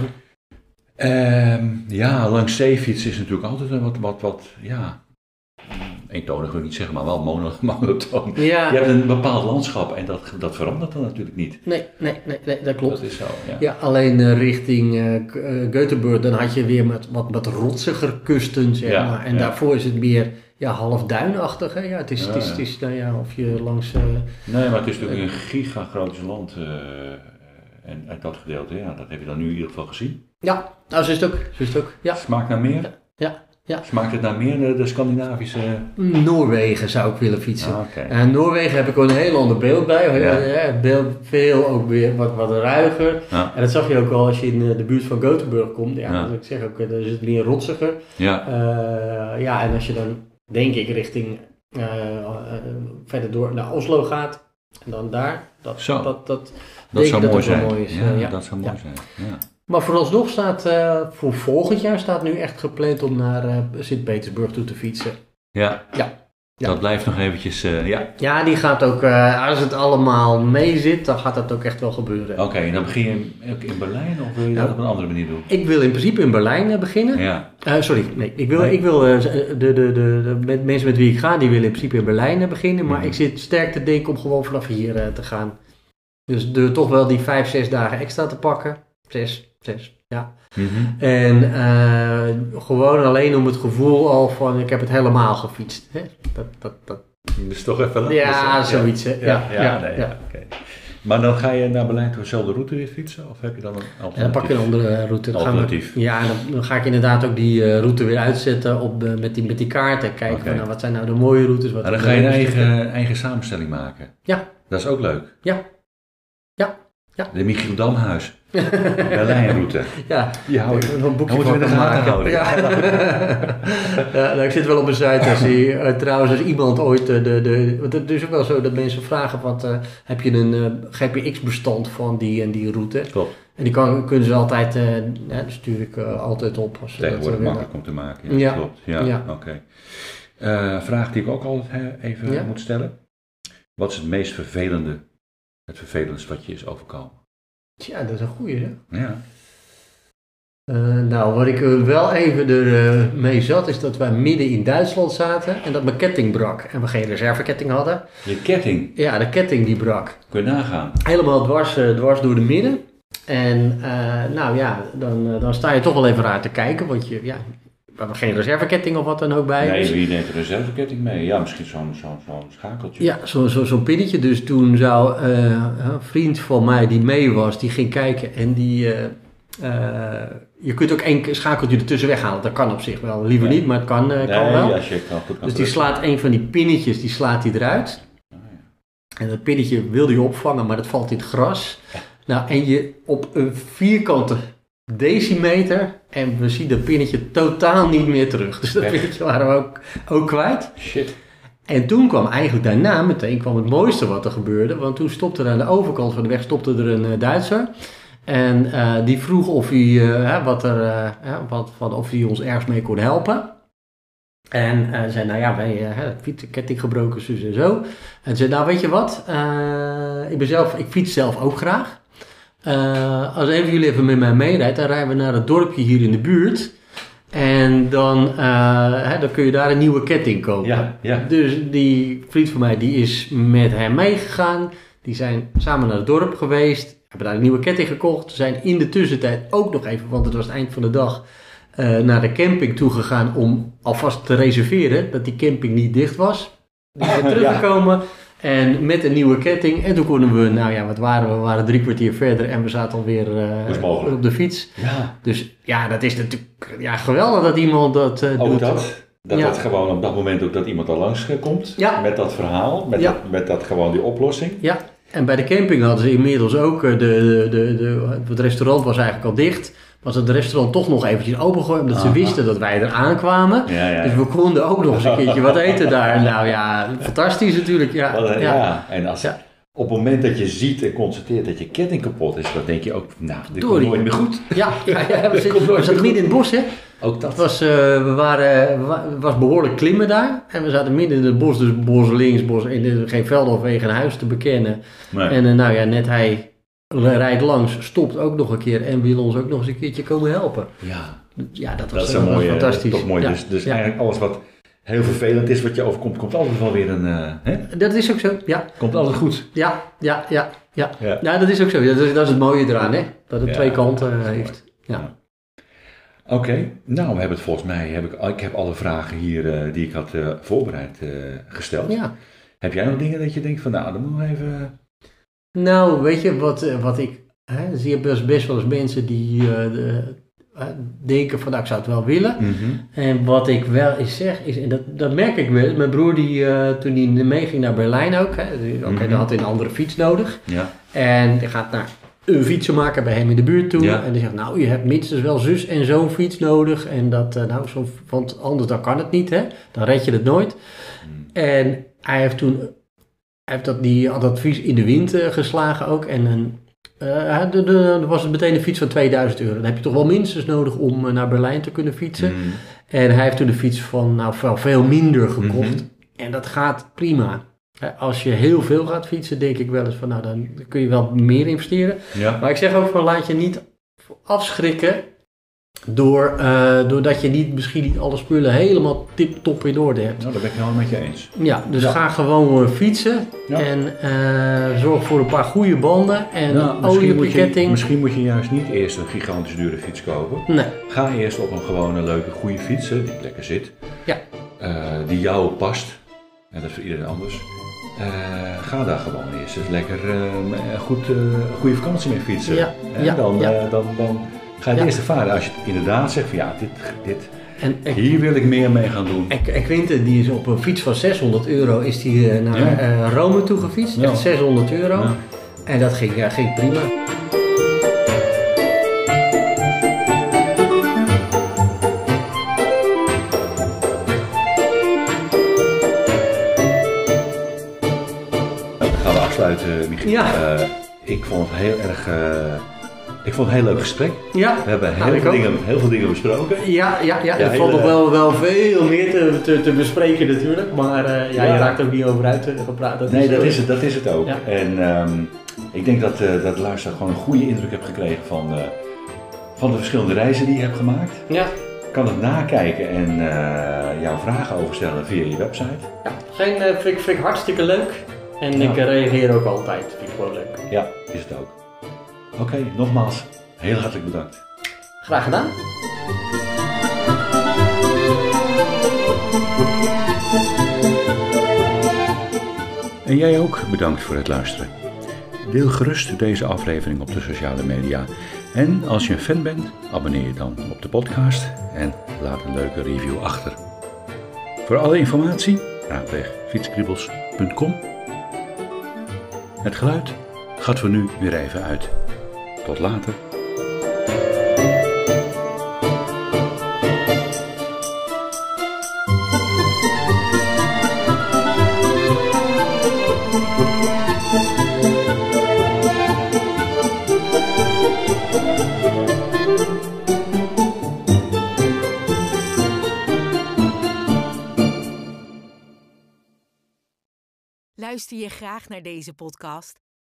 Ehm, ja, langs zeefietsen is natuurlijk altijd een wat, wat, wat, ja, eentonig wil ik niet zeggen, maar wel mono, monotoon. Ja, Je hebt een bepaald landschap en dat, dat verandert dan natuurlijk niet. nee, nee, nee, nee, dat klopt. Dat is zo, ja. Ja, alleen eh, richting eh, Göteborg, dan had je weer met wat, wat rotsiger kusten, zeg Ja, maar. En daarvoor is het meer ja, half duinachtig. Hè? Ja, het is, het is, ja. het is nou ja, of je langs... Nee, maar het is natuurlijk een gigagroot land. en uit dat gedeelte, ja, dat heb je dan nu in ieder geval gezien. ja, nou zo is het ook. Zo is het ook. Ja, Smaakt naar meer? ja, ja. Smaakt het naar meer de, de Scandinavische... Noorwegen zou ik willen fietsen. Ah. En Noorwegen heb ik ook een heel ander beeld bij. Ja. Ja. Het beeld veel ook weer wat, wat ruiger. Ja. En dat zag je ook al als je in eh, de buurt van Göteborg komt. Ja, Ja. dat ik zeg ook, eh, dan is het meer rotsiger. Ja, Eh, ja, en als je dan, denk ik, richting eh, eh, verder door naar Oslo gaat. En dan daar. Dat, Zo. dat, dat, dat zou mooi dat zijn. wel mooi is, ja, eh, ja. dat zou mooi Ja. zijn. Ja. Maar vooralsnog staat eh, voor volgend jaar staat nu echt gepland om naar eh, Sint-Petersburg toe te fietsen. Ja. Ja. Ja. Dat blijft nog eventjes, eh, ja. Ja, die gaat ook, als het allemaal mee zit, dan gaat dat ook echt wel gebeuren. Oké, en dan begin je in- ook in Berlijn of wil je dat op een andere manier doen? Ik wil in principe in Berlijn beginnen. Ja, sorry, nee. Ik wil, Nee. ik wil de, de, de, de met, mensen met wie ik ga, die willen in principe in Berlijn beginnen. Maar Mhm. ik zit sterk te denken om gewoon vanaf hier te gaan. Dus de, toch wel die vijf, zes dagen extra te pakken. Zes, zes, ja. Mhm. En eh, gewoon alleen om het gevoel al van, ik heb het helemaal gefietst. Hè? Dat, dat, dat. Dus toch even laten Ja, zoiets. Ja, ja, ja, nee, ja. ja, oké. Maar dan ga je naar Berlijn door dezelfde route weer fietsen? Of heb je dan een alternatief? En dan pak je een andere route. Dan gaan we- Alternatief. ja, dan, dan ga ik inderdaad ook die eh, route weer uitzetten op, de- met, die, met die kaarten. Kijken van, nou, wat zijn nou de mooie routes. Wat Maar dan ga je een eigen, eigen samenstelling maken. Ja. Dat is ook leuk. Ja. Ja. De Michiel Damhuis. Berlijnroute. Ja, Die hou ik een boekje Dan moeten van gaan maken. houden. Ja. ja, nou, ik zit wel op een site. Als die, eh, trouwens, als iemand ooit eh, de, de, want het is ook wel zo dat mensen vragen: wat, eh, heb je een eh, GPX-bestand van die en die route? Klopt. En die kan, kunnen ze altijd, ja, daar stuur ik altijd op. Als dat, Tegenwoordig makkelijk om te maken. Ja, Ja. klopt. Ja, Ja. oké. Eh, vraag die ik ook altijd even moet stellen. Wat is het meest vervelende, het vervelendste wat je is overkomen? Tja, dat is een goeie, hè? Ja. Eh, nou, wat ik eh, wel even er eh, mee zat, is dat wij midden in Duitsland zaten en dat mijn ketting brak. En we geen reserveketting hadden. Je ketting, Ja, de ketting die brak. kun je nagaan. Helemaal dwars, dwars door de midden. En nou ja, dan, dan sta je toch wel even raar te kijken, want je, ja, hebben geen reserveketting of wat dan ook bij. Nee, wie neemt een reserveketting mee? Ja, misschien zo'n zo'n zo'n schakeltje. Ja, zo'n zo, zo'n pinnetje. Dus toen zou eh, een vriend van mij die mee was, die ging kijken en die... eh, eh, je kunt ook één schakeltje ertussen weghalen. Dat kan op zich wel. Liever Ja. niet, maar het kan, kan nee, wel. je kan, goed kan Dus die slaat een van die pinnetjes, die slaat hij eruit. Ja. En dat pinnetje wil hij opvangen, maar dat valt in het gras. Nou, en je op een vierkante decimeter en we zien dat pinnetje totaal niet meer terug. Dus dat pinnetje waren we ook, ook kwijt. Shit. En toen kwam eigenlijk daarna meteen kwam het mooiste wat er gebeurde. Want toen stopte er aan de overkant van de weg stopte er een eh, Duitser. En eh, die vroeg of hij, eh, wat er, wat, wat, of hij ons ergens mee kon helpen. En zei, nou ja, wij fiets, ketting gebroken, zus en zo. En zei, nou weet je wat, ik, ben zelf, ik fiets zelf ook graag. Eh, als een van jullie even met mij meerijdt, dan rijden we naar het dorpje hier in de buurt. En dan, eh, hè, dan kun je daar een nieuwe ketting kopen. Ja, ja. Dus die vriend van mij die is met hem meegegaan. Die zijn samen naar het dorp geweest. Hebben daar een nieuwe ketting gekocht. Zijn in de tussentijd ook nog even, want het was het eind van de dag, eh, naar de camping toe gegaan om alvast te reserveren dat die camping niet dicht was. Die zijn teruggekomen en met een nieuwe ketting. En toen konden we, nou ja, wat waren we? We waren drie kwartier verder en we zaten alweer mogelijk? op de fiets. Ja, Dus ja, dat is natuurlijk ja, geweldig dat iemand dat eh, ook doet. dat. Dat Ja. het gewoon op dat moment ook dat iemand al langs eh, komt. Ja. Met dat verhaal, met, Ja. dat, met dat gewoon die oplossing. Ja, en bij de camping hadden ze inmiddels ook, de, de, de, de, het restaurant was eigenlijk al dicht. Was het restaurant toch nog eventjes opengegooid. Omdat ze Aha. wisten dat wij er aankwamen. Ja, ja. Dus we konden ook nog eens een keertje wat eten daar. Nou ja, fantastisch natuurlijk. Ja, een- ja. en als, Ja. op het moment dat je ziet en constateert dat je ketting kapot is, dan denk je ook, nou, dit komt Dorie. nooit meer goed. Ja, we, zitten, Komt nooit we zaten midden in het bos, hè. Ook Het dat. was, eh, we waren, wa- het was behoorlijk klimmen daar. En we zaten midden in het bos, dus bos links, bos in geen veld of wegen, huis te bekennen. Nee. En eh, nou ja, net hij rijdt langs, stopt ook nog een keer en wil ons ook nog eens een keertje komen helpen. ja, Ja, dat was, dat is een mooie, fantastisch. toch mooi. Ja, Dus, dus ja. eigenlijk alles wat heel vervelend is, wat je overkomt, komt altijd wel weer een, eh, hè? Dat is ook zo, ja. Komt altijd goed. Ja, ja, ja, ja. Ja. Nou, dat is ook zo. Dat is, dat is het mooie eraan, hè. Dat het twee kanten heeft. Ja. Oké, nou we hebben het volgens mij, heb ik, ik heb alle vragen hier eh, die ik had eh, voorbereid gesteld. ja. Heb jij nog dingen dat je denkt van nou, dan moeten we even... Nou, weet je wat, eh, wat ik. Hè, zie je best, best wel eens mensen die eh, de, eh, denken van nou, ik zou het wel willen. En wat ik wel eens zeg is, en dat, dat merk ik wel. Mijn broer die eh, toen hij meeging naar Berlijn ook. hè, die- Oké, Mhm. dan had hij een andere fiets nodig. Ja, En die gaat naar een fietsenmaker bij hem in de buurt toe. Ja. En die zegt, nou, je hebt minstens wel zus en zo'n fiets nodig. En dat, nou, zo, want anders dan kan het niet, hè. Dan red je het nooit. En hij heeft toen, hij heeft dat, die dat fiets in de wind eh, geslagen ook. En een, eh, de, was het meteen een fiets van 2000 euro. Dan heb je toch wel minstens nodig om eh, naar Berlijn te kunnen fietsen. Mm. En hij heeft toen de fiets van nou, veel, veel minder gekocht. Mhm. En dat gaat prima. Als je heel veel gaat fietsen, denk ik wel eens van nou, dan kun je wel meer investeren. ja. Maar ik zeg ook van laat je niet afschrikken door, eh, doordat je niet, misschien niet alle spullen helemaal tip-top in orde hebt. Nou, daar ben ik helemaal met je eens. Ja, dus Ja. ga gewoon eh, fietsen Ja. en eh, zorg voor een paar goede banden en Nou, olie misschien, op je moet je, ketting. misschien moet je juist niet eerst een gigantisch dure fiets kopen. Nee, Ga eerst op een gewone, leuke, goede fiets, die lekker zit. Ja. Die jou past. En dat is voor iedereen anders. Ga daar gewoon eerst eens lekker eh, goed, goede vakantie mee fietsen. Ja, ja, dan, ja. dan, dan ga je het Ja. eerst ervaren. Als je inderdaad zegt van ja, dit, dit, en, hier wil ik meer mee gaan doen. en, en Quinten die is op een fiets van 600 euro is die eh, naar Ja. eh, Rome toe gefietst. Ja. Echt 600 euro. En dat ging, ja, ging prima. Dan gaan we afsluiten, Michiel. Ja. Eh, ik vond het heel erg... ik vond het een heel leuk gesprek. Ja, We hebben Nou, heel, veel dingen, heel veel dingen besproken. Ja, ja, ja, Ja, er valt nog wel, wel veel meer te, te, te bespreken natuurlijk. Maar eh, ja, Ja. je raakt ook niet over uit eh, gepraat. Dat Nee, is dat is het, dat is het ook. Ja. En ehm, ik denk dat, eh dat de luisteraar gewoon een goede indruk heeft gekregen van, eh, van de verschillende reizen die je hebt gemaakt. Ja, Kan het nakijken en eh, jouw vragen overstellen via je website. ja. Geen, eh, vind, ik- vind ik hartstikke leuk. En Ja. ik reageer ook altijd. Vind ik gewoon leuk. Ja, is het ook. Oké, nogmaals, heel hartelijk bedankt. Graag gedaan. En jij ook bedankt voor het luisteren. Deel gerust deze aflevering op de sociale media. En als je een fan bent, abonneer je dan op de podcast en laat een leuke review achter. Voor alle informatie raadpleeg fietskriebels.com. Het geluid gaat voor nu weer even uit. Tot later. Luister je graag naar deze podcast?